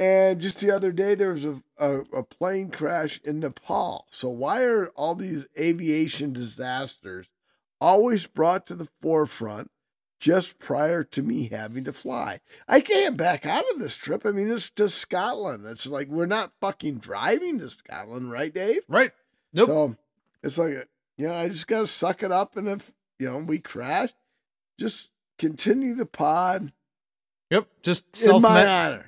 And just the other day, there was a, a, a plane crash in Nepal. So, why are all these aviation disasters always brought to the forefront just prior to me having to fly. I can't back out of this trip. I mean, this is to Scotland. It's like we're not fucking driving to Scotland, right, Dave? Right. Nope. So it's like, you know, I just got to suck it up. And if, you know, we crash, just continue the pod Yep. Just self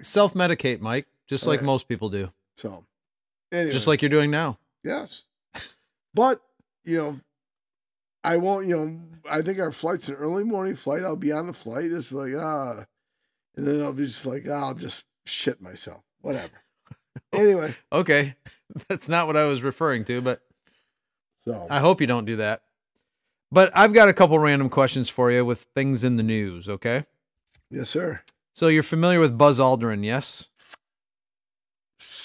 self medicate, Mike, just like most people do. So, anyway, Just like you're doing now. yes. But, you know, I won't, you know, I think our flight's an early morning flight. I'll be on the flight. It's like, ah, and then I'll be just like, ah, I'll just shit myself. Whatever. anyway, Okay. That's not what I was referring to, but so I hope you don't do that. But I've got a couple random questions for you with things in the news, okay? yes, sir. So you're familiar with Buzz Aldrin, yes?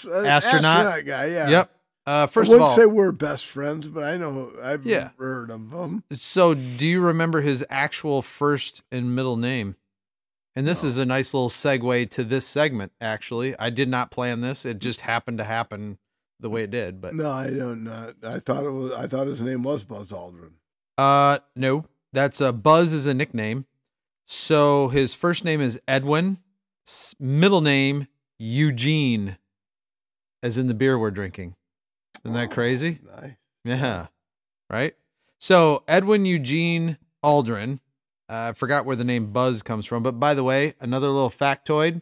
Uh, Astronaut? guy, yeah. Yep. Uh, first I of wouldn't all, say we're best friends, but I know I've Yeah. heard of him. so do you remember his actual first and middle name? And this No. is a nice little segue to this segment, actually. I did not plan this. It just happened to happen the way it did. But No, I don't know. I thought it was. I thought his name was Buzz Aldrin. uh no, that's a Buzz is a nickname. So his first name is Edwin, middle name Eugene, as in the beer we're drinking. Isn't that Oh, crazy? Nice. Yeah. Right. So Edwin Eugene Aldrin. uh, I forgot where the name Buzz comes from, but by the way, another little factoid: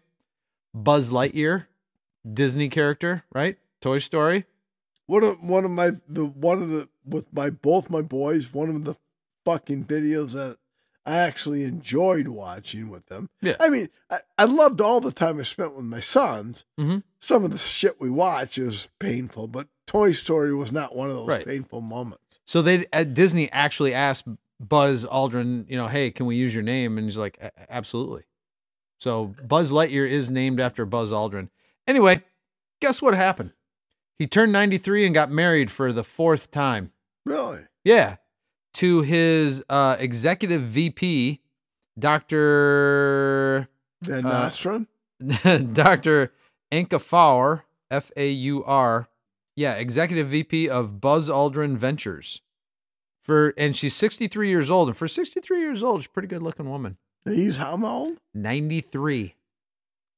Buzz Lightyear, Disney character, right? Toy Story. One of one of my the one of the with my both my boys. One of the fucking videos that I actually enjoyed watching with them. Yeah. I mean, I, I loved all the time I spent with my sons. Mhm. Some of the shit we watched is painful, but Toy Story was not one of those Right. painful moments. So they at Disney actually asked Buzz Aldrin, you know, hey, can we use your name? And he's like, absolutely. So Buzz Lightyear is named after Buzz Aldrin. Anyway, guess what happened? He turned 93 and got married for the fourth time. Really? Yeah. To his uh, executive VP, Dr. Van Uh, Dr. Anca Faur, F A U R. Yeah, executive VP of Buzz Aldrin Ventures. For and she's 63 years old, and for 63 years old, she's a pretty good looking woman. He's how old? 93.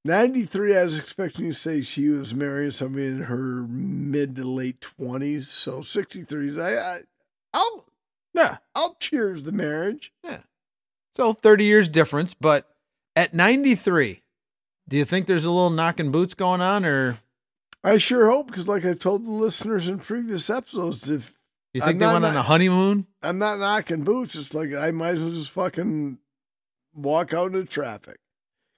93, I was expecting you to say she was marrying somebody in her mid to late 20s. So 63, I, I, I'll, Yeah. I'll cheers the marriage. Yeah. So 30 years difference, but at 93, do you think there's a little knocking boots going on, or I sure hope, because like I told the listeners in previous episodes, if you I'm think they not- went on a honeymoon? I'm not knocking boots, it's like I might as well just fucking walk out into traffic.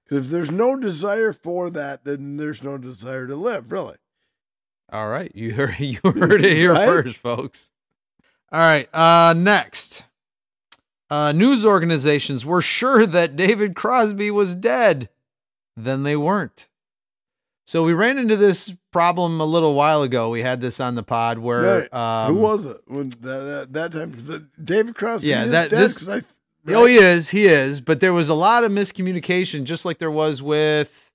Because if there's no desire for that, then there's no desire to live, really. All right, you heard you heard it here Right? first, folks. All right, uh next. Uh news organizations were sure that David Crosby was dead. Then they weren't. So we ran into this problem a little while ago. We had this on the pod where um, Who was it when that, that, that time? David Crosby Yeah, that- dead, this- I, Oh, he is. He is. But there was a lot of miscommunication, just like there was with.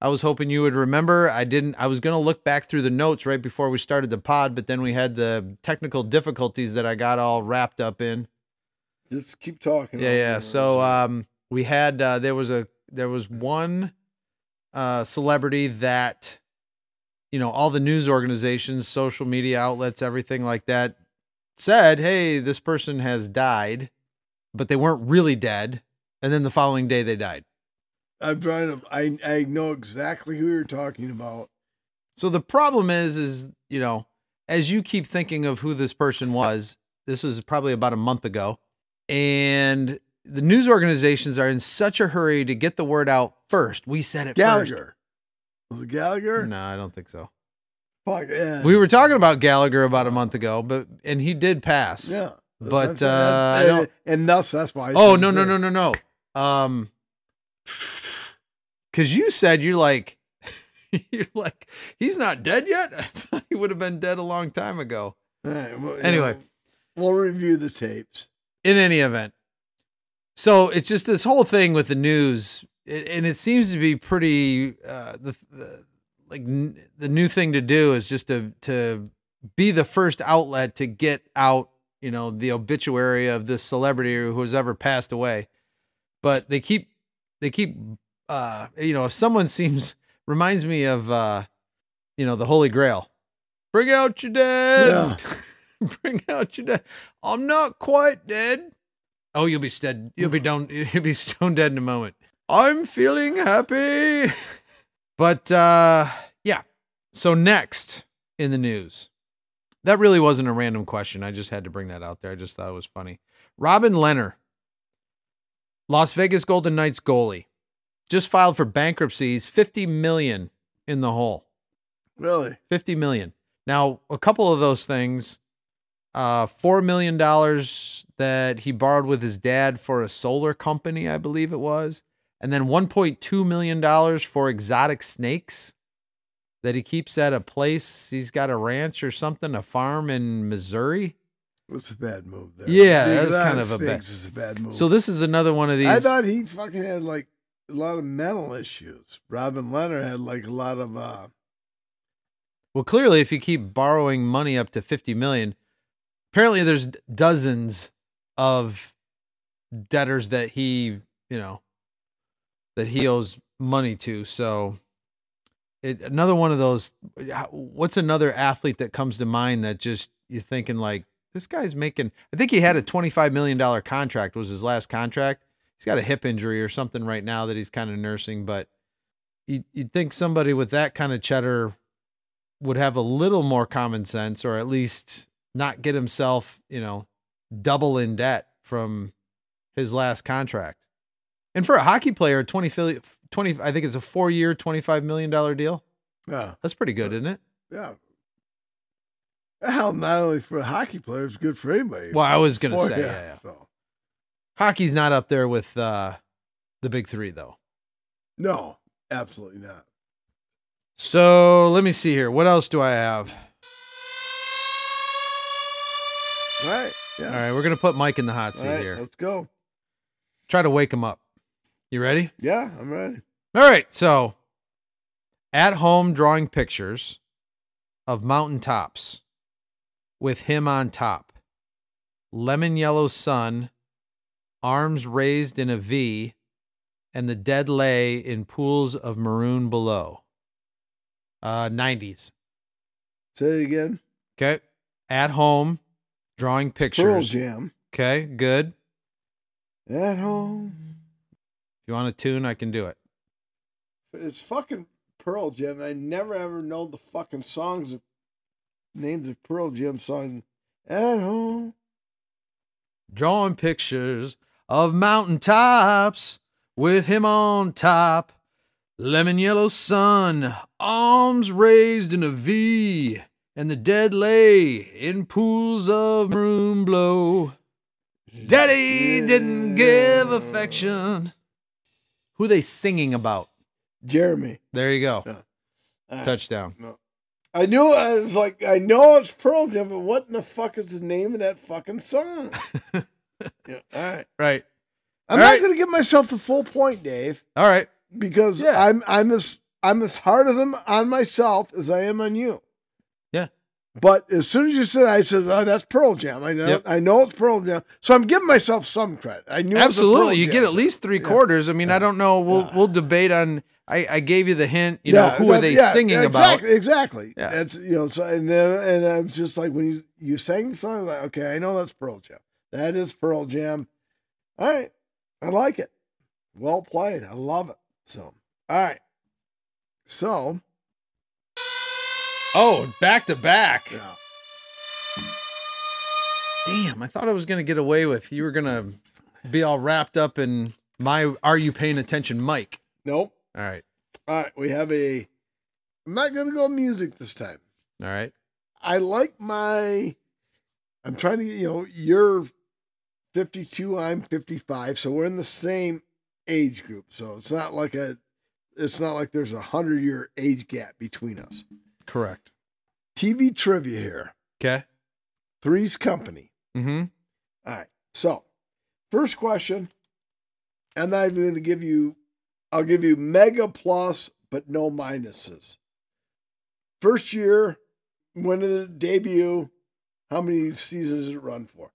I was hoping you would remember. I didn't. I was going to look back through the notes right before we started the pod, but then we had the technical difficulties that I got all wrapped up in. Just keep talking. Yeah, yeah. So um, we had uh, there was a there was one uh, celebrity that you know all the news organizations, social media outlets, everything like that said, "Hey, this person has died," but they weren't really dead. And then the following day, they died. I'm trying to. I I know exactly who you're talking about. So the problem is, is you know, as you keep thinking of who this person was, this was probably about a month ago, and the news organizations are in such a hurry to get the word out first. We said it Gallagher. Was it Gallagher? No, I don't think so. Fuck, yeah. We were talking about Gallagher about a month ago, but and he did pass. Yeah. But, uh, I don't- and, thus that's why. I Oh no no no no no. Um, because you said you're like, you're like he's not dead yet. I thought he would have been dead a long time ago. Right, well, Anyway. know, we'll review the tapes. In any event, so it's just this whole thing with the news, it- and it seems to be pretty uh, the, the like n- the new thing to do is just to to be the first outlet to get out, you know, the obituary of this celebrity who has ever passed away. But they keep they keep uh you know, if someone seems reminds me of uh you know, the Holy Grail. Bring out your dead. Bring out your dead. I'm not quite dead. Oh, you'll be dead. You'll be down. You'll be stone dead in a moment. I'm feeling happy. But uh yeah. So next in the news. That really wasn't a random question. I just had to bring that out there. I just thought it was funny. Robin Lehner, Las Vegas Golden Knights goalie, just filed for bankruptcy. He's 50 million in the hole. Really? 50 million. Now, a couple of those things, uh, $4 million that he borrowed with his dad for a solar company, I believe it was. And then $1.2 million for exotic snakes that he keeps at a place. He's got a ranch or something, a farm in Missouri. What's a bad move there? Yeah, The that kind of a bad- a bad move. So this is another one of these. I thought he fucking had like a lot of mental issues. Robin Lehner had like a lot of uh Well, clearly, if you keep borrowing money up to 50 million, apparently there's dozens of debtors that he, you know, that he owes money to. So, it, another one of those. What's another athlete that comes to mind that just you're thinking like this guy's making? I think he had a 25 million dollar contract was his last contract. He's got a hip injury or something right now that he's kind of nursing, but you you'd think somebody with that kind of cheddar would have a little more common sense or at least not get himself, you know, double in debt from his last contract. And for a hockey player, 20, 20 I think it's a four year, $25 million deal. yeah, That's pretty good, isn't it? yeah. Hell, not only for a hockey player, it's good for anybody. Well, I was going to say, yeah, yeah. So Hockey's not up there with uh, the big three, though. no, absolutely not. So let me see here. What else do I have? All right. Yeah. All right, we're going to put Mike in the hot seat right, here. Let's go. Try to wake him up. You ready? Yeah, I'm ready. All right. So, at home drawing pictures of mountaintops with him on top. Lemon yellow sun, arms raised in a V, and the dead lay in pools of maroon below. Uh, 90s. Say it again. Okay. At home drawing pictures. Pearl. Jam. Okay. Good. At home. If you want a tune, I can do it. It's fucking Pearl Jam. I never ever know the fucking songs, names of Pearl Jam songs. At home. drawing pictures of mountaintops with him on top. Lemon yellow sun, arms raised in a V, and the dead lay in pools of maroon blow. Daddy didn't give affection. Who they singing about? Jeremy. There you go. Yeah. All right. Touchdown. I knew I was like, I know it's Pearl Jam, but what in the fuck is the name of that fucking song? yeah, all right. Right. I'm All not right. gonna give myself the full point, Dave, All right. because Yeah. I'm I'm as I'm as hard as I'm on myself as I am on you. Yeah. But as soon as you said, I said, "Oh, that's Pearl Jam." I know, Yep. I know it's Pearl Jam, so I'm giving myself some credit. I knew it was a Absolutely. You Jam get at least three Yeah. quarters. I mean, I don't know. We'll Yeah. we'll debate on I, I gave you the hint, you know, Yeah, who are they yeah, singing exactly, about? Exactly. Yeah. That's you know, so and then and I was just like when you you sang the song, like, okay, I know that's Pearl Jam. That is Pearl Jam. All right. I like it. Well played. I love it. So all right. So Oh, back to back. yeah. Damn, I thought I was gonna get away with you were gonna be all wrapped up in my "Are you paying attention?" Mike. Nope. All right, All right, we have a. I'm not gonna go music this time. all right. I like my. I'm trying to, you know, you're 52, I'm 55, so we're in the same age group. So it's not like a, it's not like there's a hundred year age gap between us. Correct. TV trivia here. Okay. Three's Company. Mm-hmm. All right. So, first question. I'm not even going to give you, I'll give you mega plus, but no minuses. First year, when did it debut? How many seasons did it run for?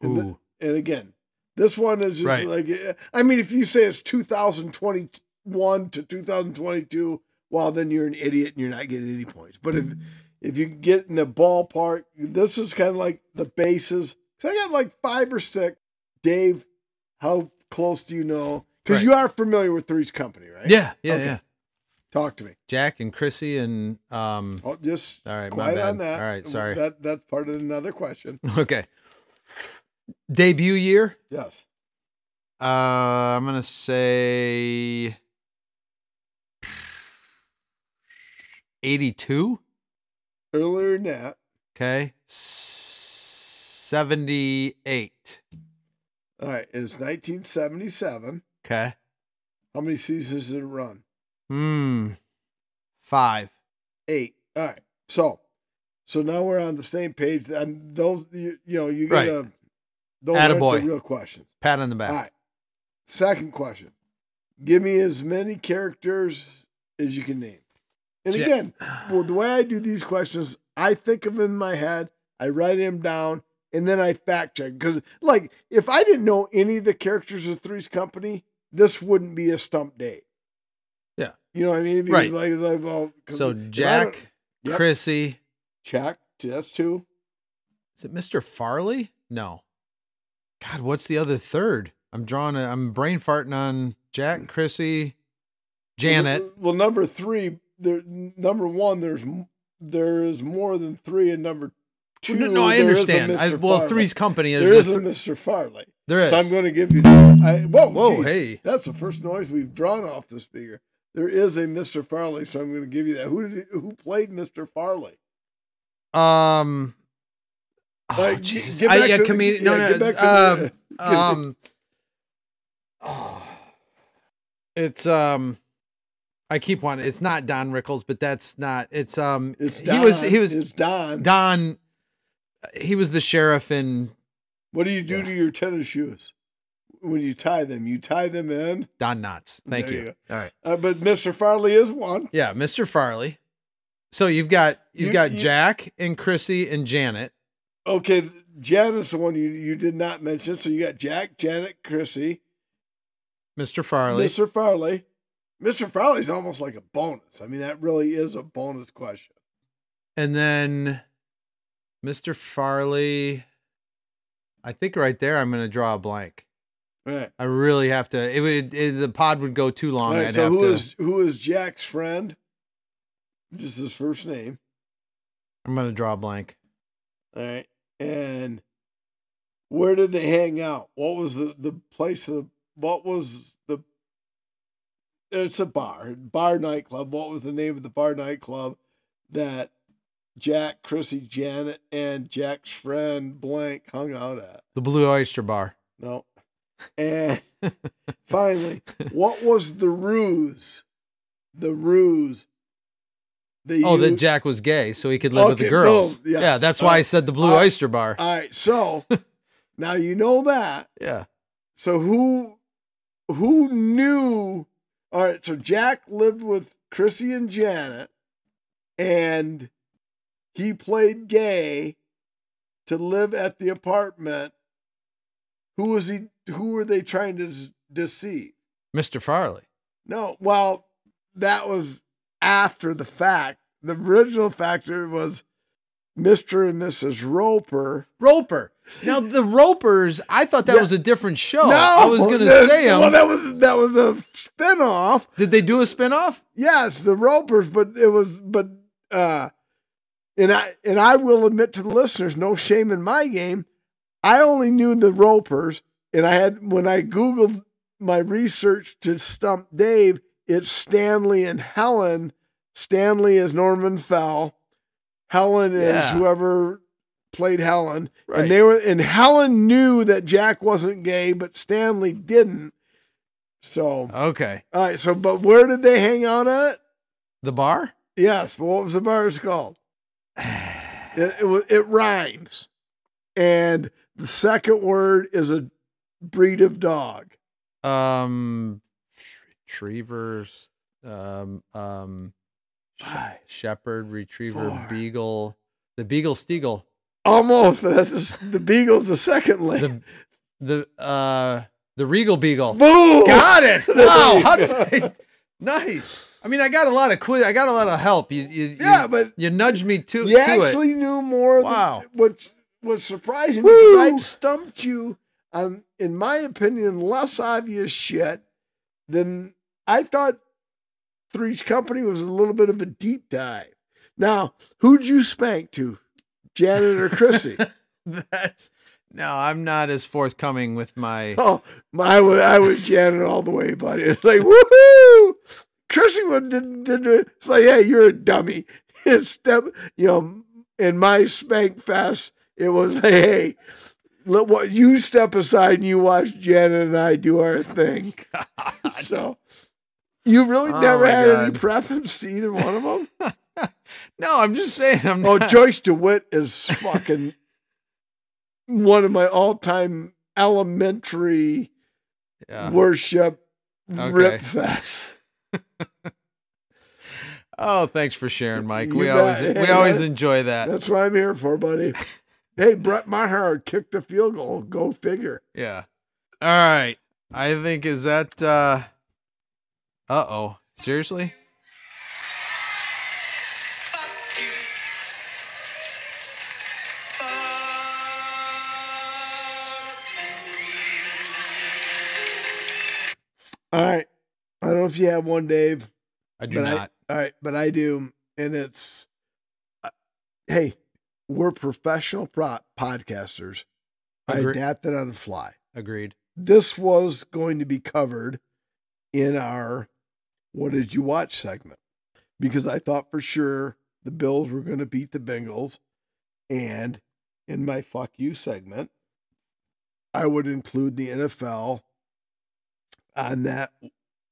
The- Ooh. And again, this one is just Right. like, I mean, if you say it's 2021 to 2022, well, then you're an idiot and you're not getting any points. But if if you get in the ballpark, this is kind of like the bases. So I got like five or six. Dave, how close do you know? Because Right. you are familiar with Three's Company, right? Yeah, yeah, Okay. yeah. Talk to me. Jack and Chrissy and um. Oh, just All right, my bad. on that. All right, sorry. That that's part of another question. Okay. Debut year. Yes. Uh, I'm gonna say eighty-two. Earlier than that. Okay, seventy-eight. All right. It's 1977. Okay. How many seasons did it run? Hmm. Five. Eight. All right. So, so now we're on the same page. And those, you, you know, you got Right. Those are the Attaboy. real questions. Pat on the back. All right. Second question. Give me as many characters as you can name. And Ja- again, well, the way I do these questions, I think of them in my head, I write them down, and then I fact check. Because, like, if I didn't know any of the characters of Three's Company, this wouldn't be a stump day. Yeah. You know what I mean? Because, Right. Like, like, well, So if I don't- Jack, Yep. Chrissy. Jack, that's two. Is it Mr. Furley? No. God, what's the other third? I'm drawing. A, I'm brain farting on Jack, and Chrissy, Janet. Well, well, number three, there. Number one, there's there is more than three, and number two. no, no, I there is a understand. I, well, Furley. Three's Company is There the is a th- Mr. Furley. there is. So I'm going to give you. I, whoa, Whoa, geez. hey. that's the first noise we've drawn off the speaker. There is a Mr. Furley, so I'm going to give you that. Who did he, who played Mr. Furley? Um. Oh, Like, Jesus. get I, yeah, comedian. yeah, no, get no. um, the- um. oh. it's um. I keep wanting. It's not Don Rickles, but that's not. It's um. It's Don. he was. He was It's Don. Don. He was the sheriff in What do you do Yeah. to your tennis shoes when you tie them? You tie them in. Don Knotts. Thank There you. you All right. Uh, but Mr. Furley is one. Yeah, Mr. Furley. So you've got you've You- got you- Jack and Chrissy and Janet. Okay, Janet's the one you, you did not mention. So you got Jack, Janet, Chrissy, Mr. Furley. Mr. Furley. Mr. Furley's almost like a bonus. I mean, that really is a bonus question. And then Mr. Furley. I think right there I'm going to draw a blank. All right. I really have to. It would it, the pod would go too long. All right. I'd So who to. is who is Jack's friend? This is his first name. I'm going to draw a blank. All right. And where did they hang out? What was the the place of what was the it's a bar, bar nightclub. What was the name of the bar nightclub that Jack, Chrissy, Janet, and Jack's friend blank hung out at? The Blue Oyster Bar. No. And finally, what was the ruse? The ruse. Oh, that Jack was gay, so he could live with the girls. boom, yeah. yeah, that's why I said the Blue Alright. Oyster Bar. All right, so now you know that. yeah. So who who knew? All right, so Jack lived with Chrissy and Janet, and he played gay to live at the apartment. Who was he? Who were they trying to deceive? Mr. Furley. No, well, that was after the fact. The original factor was Mr. and Mrs. Roper. Roper. Now the Ropers, I thought that Yeah. was a different show. no, I was gonna that- say them. Well, that was that was a spinoff. Did they do a spinoff? It's the Ropers, but it was but uh and I and I will admit to the listeners, no shame in my game. I only knew the Ropers and I had when I googled my research to stump Dave, it's Stanley and Helen. Stanley is Norman Fell. Helen is whoever played Helen. Right. And they were and Helen knew that Jack wasn't gay, but Stanley didn't. So Okay. all right, so but where did they hang out at? The bar? Yes, but what was the bar called? It, it, it rhymes. And the second word is a breed of dog. Um, retrievers, um, um, Five, shepherd, retriever, four. beagle, the beagle steagle, Almost, that's the, beagle's the second leg. the the uh the regal beagle. Boom! Got it! Wow, how did I? Nice. I mean, I got a lot of quiz. I got a lot of help. You, you, Yeah, you, but you nudged me to, you to actually knew more. Wow. Than, what was surprising I stumped you on, in my opinion, less obvious shit than I thought. Three's Company was a little bit of a deep dive. Now, who'd you spank to, Janet or Chrissy? That's no. I'm not as forthcoming with my. Oh, my, I was, I was Janet all the way, buddy. It's like, woohoo! Chrissy didn't, didn't, it's like, hey, you're a dummy. It's step, you know, in my spank fest, it was, hey, hey, let what you step aside and you watch Janet and I do our thing. So, you really Oh, never had any preference to either one of them? No, I'm just saying. I'm Oh, not. Joyce DeWitt is fucking one of my all-time elementary Yeah. worship Okay. rip fest. Oh, thanks for sharing, Mike. You we bet. always Hey, we always that- enjoy that. That's what I'm here for, buddy. hey, Brett Maher kicked a field goal. Go figure. Yeah. All right. I think is that uh uh oh. Seriously? All right. I don't know if you have one, Dave. I do not. I, all right, but I do, and it's uh, hey, we're professional pro- podcasters. I adapted on the fly. Agreed. This was going to be covered in our "What did you watch?" segment because I thought for sure the Bills were going to beat the Bengals, and in my "Fuck You" segment, I would include the NFL on that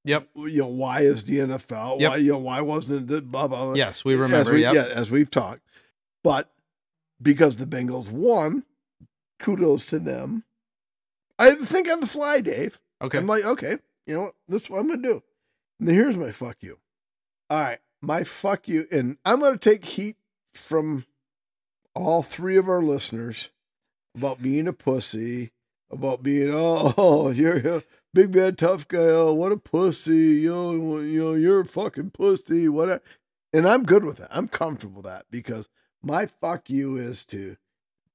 Yep. you know, why is the NFL? Yep. Why you know why wasn't it the blah blah? blah. Yes, we As remember. we- yep. Yeah, as we've talked, but because the Bengals won, kudos to them. I think on the fly, Dave. Okay. I'm like, okay, you know what? This is what I'm gonna do. Here's my fuck you. All right, my fuck you, and I'm gonna take heat from all three of our listeners about being a pussy, about being oh, oh you're a big bad tough guy. Oh, what a pussy. You know, you know, you're a fucking pussy. What? And I'm good with that. I'm comfortable with that because my fuck you is to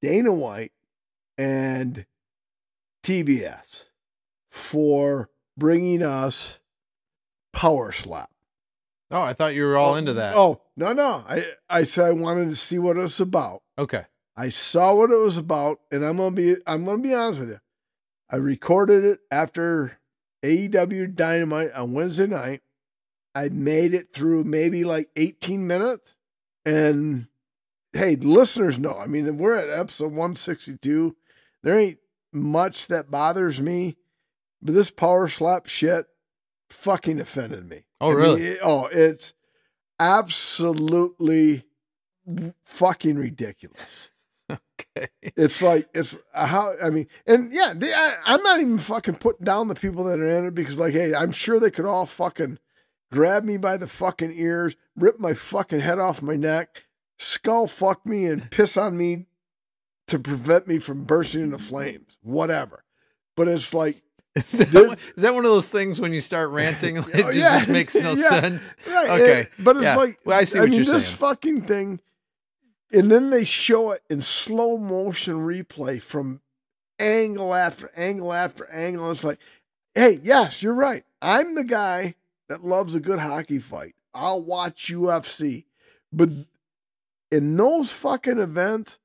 Dana White and TBS for bringing us Power Slap. oh, I thought you were all into that. Oh no, no. I I said I wanted to see what it was about. Okay. I saw what it was about, and I'm gonna be I'm gonna be honest with you. I recorded it after AEW Dynamite on Wednesday night. I made it through maybe like 18 minutes, and hey, listeners know. I mean, we're at episode 162. There ain't much that bothers me, but this power slap shit fucking offended me. Oh, I mean, really? it- oh, it's absolutely fucking ridiculous. Okay. It's like it's uh, how I mean, and yeah, they, I, I'm not even fucking putting down the people that are in it because, like, hey, I'm sure they could all fucking grab me by the fucking ears, rip my fucking head off my neck, skull fuck me, and piss on me to prevent me from bursting into flames, whatever. But it's like, Is that, one- is that one of those things when you start ranting, oh, it Oh, just, yeah. just makes no Yeah. sense? right, Okay. it- but it's Yeah. like, Well, I see I what mean, you're this saying. fucking thing, and then they show it in slow motion replay from angle after angle after angle. It's like, hey, yes, you're right. I'm the guy that loves a good hockey fight. I'll watch UFC, but in those fucking events,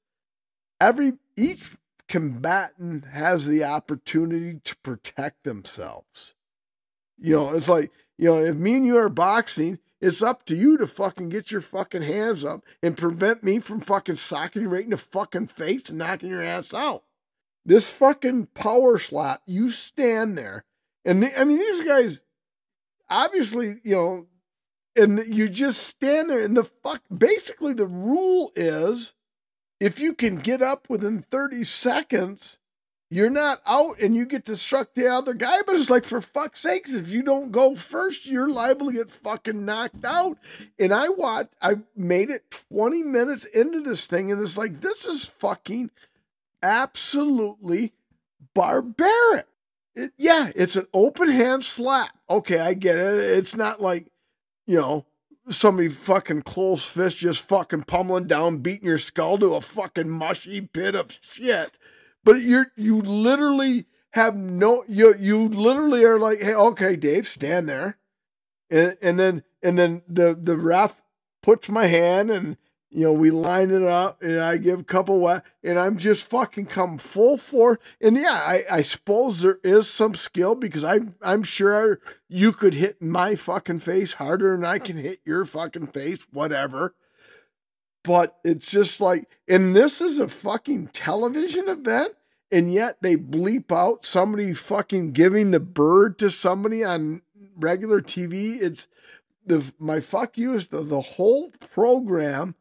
every each combatant has the opportunity to protect themselves. You know, it's like, you know, if me and you are boxing, it's up to you to fucking get your fucking hands up and prevent me from fucking socking you right in the fucking face and knocking your ass out. This fucking power slap, you stand there. And the, I mean, these guys, obviously, you know, and you just stand there and the fuck, basically, the rule is if you can get up within 30 seconds, you're not out and you get to struck the other guy. But it's like, for fuck's sakes, if you don't go first, you're liable to get fucking knocked out. And I watched, I made it 20 minutes into this thing, and it's like, this is fucking absolutely barbaric. It, yeah, it's an open hand slap. Okay, I get it. It's not like, you know, somebody fucking close fist just fucking pummeling down, beating your skull to a fucking mushy pit of shit. But you're you literally have no you you literally are like, hey, okay, Dave, stand there. And and then and then the the ref puts my hand and you know, we line it up and I give a couple wet and I'm just fucking come full for and yeah, I, I suppose there is some skill because I'm I'm sure you could hit my fucking face harder than I can hit your fucking face, whatever. But it's just like, and this is a fucking television event, and yet they bleep out somebody fucking giving the bird to somebody on regular TV. It's the my fuck you is the, the whole program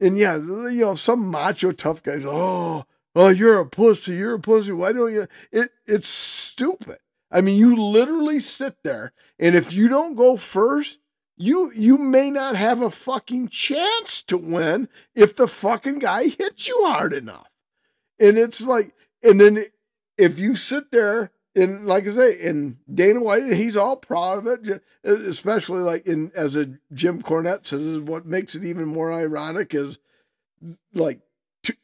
and yeah, you know, some macho tough guys, oh, oh, you're a pussy, you're a pussy. Why don't you? It it's stupid. I mean, you literally sit there, and if you don't go first, you you may not have a fucking chance to win if the fucking guy hits you hard enough. And it's like, and then if you sit there and like I say, and Dana White, he's all proud of it, especially like in as a Jim Cornette says. What makes it even more ironic is like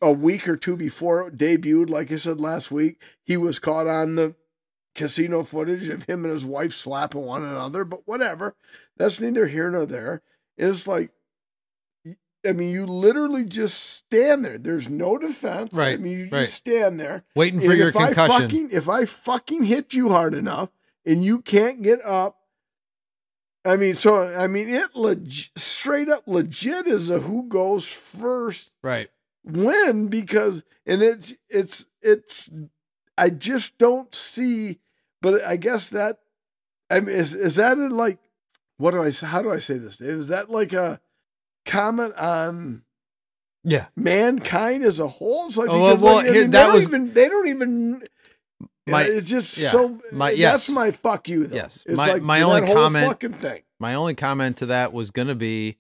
a week or two before it debuted, like I said last week, he was caught on the casino footage of him and his wife slapping one another. But whatever, that's neither here nor there. It's like I mean, you literally just stand there. There's no defense. Right. I mean, you right. just stand there waiting for and your if I fucking, if I fucking hit you hard enough and you can't get up, I mean, so I mean, it leg- straight up legit is a who goes first right. win because, and it's it's it's. I just don't see, but I guess that, I mean, is is that like, what do I say? How do I say this? Dave? Is that like a comment on Yeah. mankind as a whole. It's like, Oh, well, because, well, like, I mean, that they don't was- even they don't even. My- it's just yeah, so. my- that's yes. my fuck you. Though. Yes. it's My- like my only comment- fucking thing. My only comment to that was going to be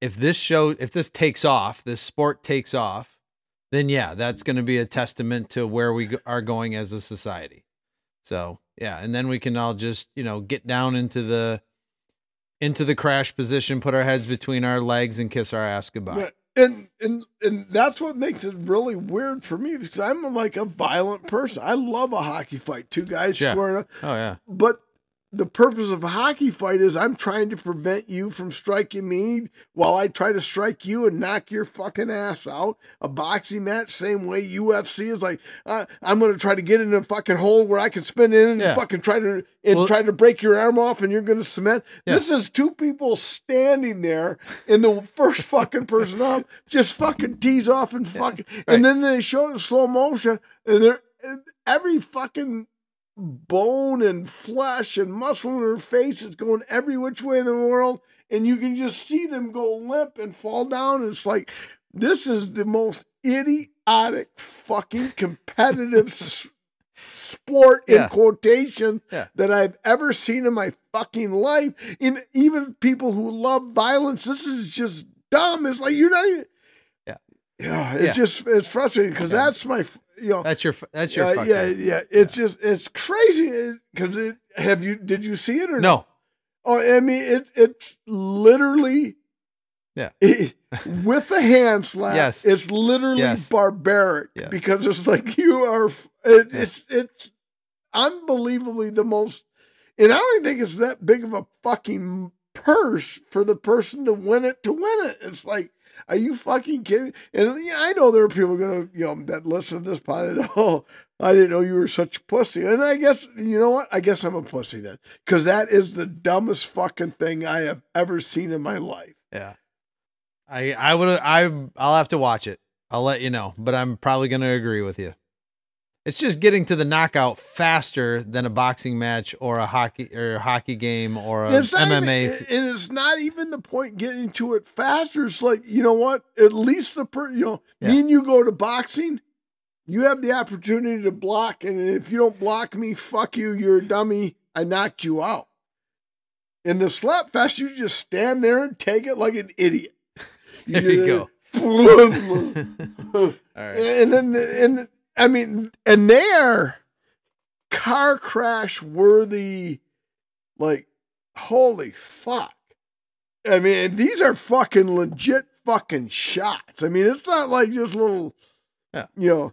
if this show, if this takes off, this sport takes off, then yeah, that's going to be a testament to where we are going as a society. So yeah, and then we can all just you know get down into the into the crash position, put our heads between our legs, and kiss our ass goodbye. And and and that's what makes it really weird for me because I'm like a violent person. I love a hockey fight, two guys Yeah. squaring up, Oh yeah, but the purpose of a hockey fight is I'm trying to prevent you from striking me while I try to strike you and knock your fucking ass out. A boxing match, same way UFC is like, uh, I'm going to try to get in a fucking hole where I can spin in and Yeah. fucking try to and Well- try to break your arm off and you're going to cement. Yeah. This is two people standing there and the first fucking person up just fucking tees off and fucking, and then they show it in slow motion and they're every fucking bone and flesh and muscle in her face is going every which way in the world, and you can just see them go limp and fall down. It's like this is the most idiotic fucking competitive s- sport in Yeah. quotation Yeah. that I've ever seen in my fucking life. In even people who love violence, this is just dumb. It's like you're not even. Yeah. Yeah, it's Yeah. just it's frustrating because Yeah. that's my you know that's your that's your yeah, fuck yeah, you. yeah. It's just it's crazy eh, because it. Have you? Did you see it or No, Oh, I mean it. It's literally. Yeah. with a hand slap. Yes. It's literally Yes. barbaric Yes. because it's like you are. It, It's it's unbelievably the most, and I don't think it's that big of a fucking purse for the person to win it to win it. It's like Are you fucking kidding? And yeah, I know there are people gonna, you know, that listen to this. And, oh, I didn't know you were such a pussy. And I guess you know what? I guess I'm a pussy then, because that is the dumbest fucking thing I have ever seen in my life. Yeah. I I would I I'll have to watch it. I'll let you know, but I'm probably to agree with you. It's just getting to the knockout faster than a boxing match or a hockey or a hockey game or a MMA. even, and it's not even the point getting to it faster. It's like you know what? At least the per, you know, Yeah. me and you go to boxing. You have the opportunity to block, and if you don't block me, fuck you. You're a dummy. I knocked you out. In the slap fest, you just stand there and take it like an idiot. there you go. go. All right. And then, and I mean, and they are car crash worthy. Like, holy fuck! I mean, these are fucking legit fucking shots. I mean, it's not like just little, Yeah. you know,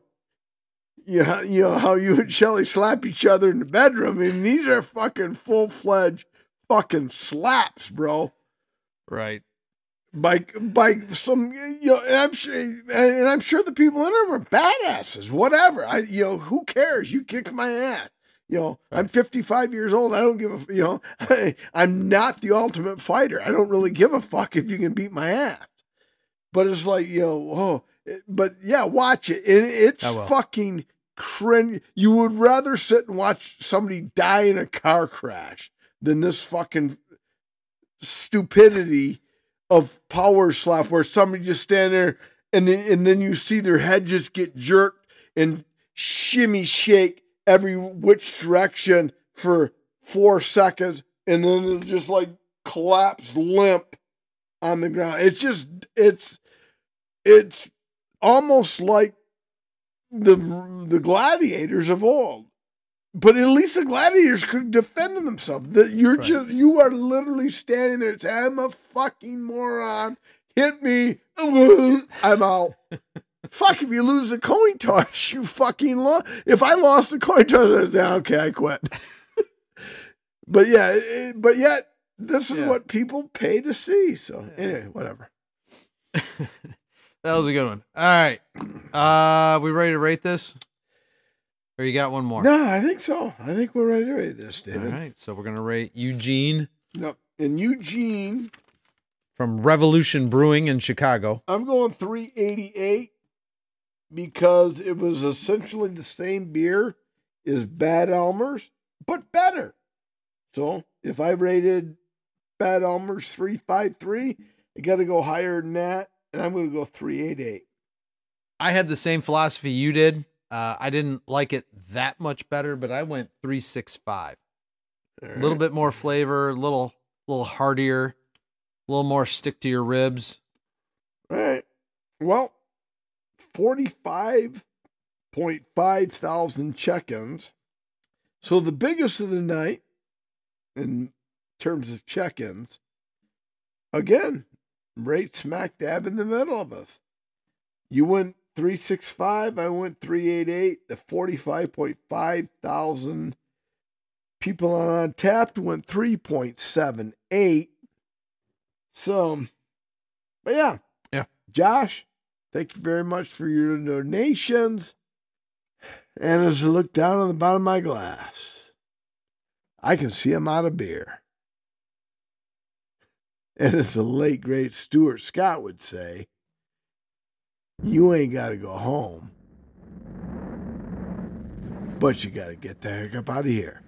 you know, you know how you and Shelly slap each other in the bedroom. I mean, these are fucking full fledged fucking slaps, bro Right. By by some you know and I'm sure and I'm sure the people in them are badasses whatever. I you know who cares? You kick my ass. You know I'm 55 years old. I don't give a you know I, I'm not the ultimate fighter. I don't really give a fuck if you can beat my ass. But it's like you know oh but yeah watch it. And it's fucking cringe. You would rather sit and watch somebody die in a car crash than this fucking stupidity of power slap where somebody just stand there and then and then you see their head just get jerked and shimmy shake every which direction for four seconds and then it'll just like collapse limp on the ground. It's just it's it's almost like the the gladiators of old. But at least the gladiators could defend themselves. That you're Right. just you are literally standing there saying, I'm a fucking moron. Hit me. I'm out. Fuck if you lose the coin toss, you fucking lost. If I lost the coin toss, I'd say, okay, I quit. but yeah, it- but yet this is Yeah. what people pay to see. So anyway, whatever. That was a good one. All right. Uh we ready to rate this? Or you got one more? No, I think so. I think we're ready to rate this, All David. right. So we're gonna rate Eugene Yep. And Eugene, from Revolution Brewing in Chicago. I'm going 388 because it was essentially the same beer as Bad Elmer's, but better. So if I rated Bad Elmer's 353, I got to go higher than that, and I'm going to go 388. I had the same philosophy you did. Uh, I didn't like it that much better, but I went three six five. A little bit more flavor, a little little heartier, a little more stick to your ribs. All right. Well, 45.5 thousand check ins. So the biggest of the night in terms of check ins, again, right smack dab in the middle of us. You went 365, I went 388. The 45.5 thousand people on Untappd went 3.78. So, but yeah. Yeah. Josh, thank you very much for your donations. And as I look down on the bottom of my glass, I can see I'm out of beer. And as the late, great Stuart Scott would say, you ain't got to go home, but you got to get the heck up out of here.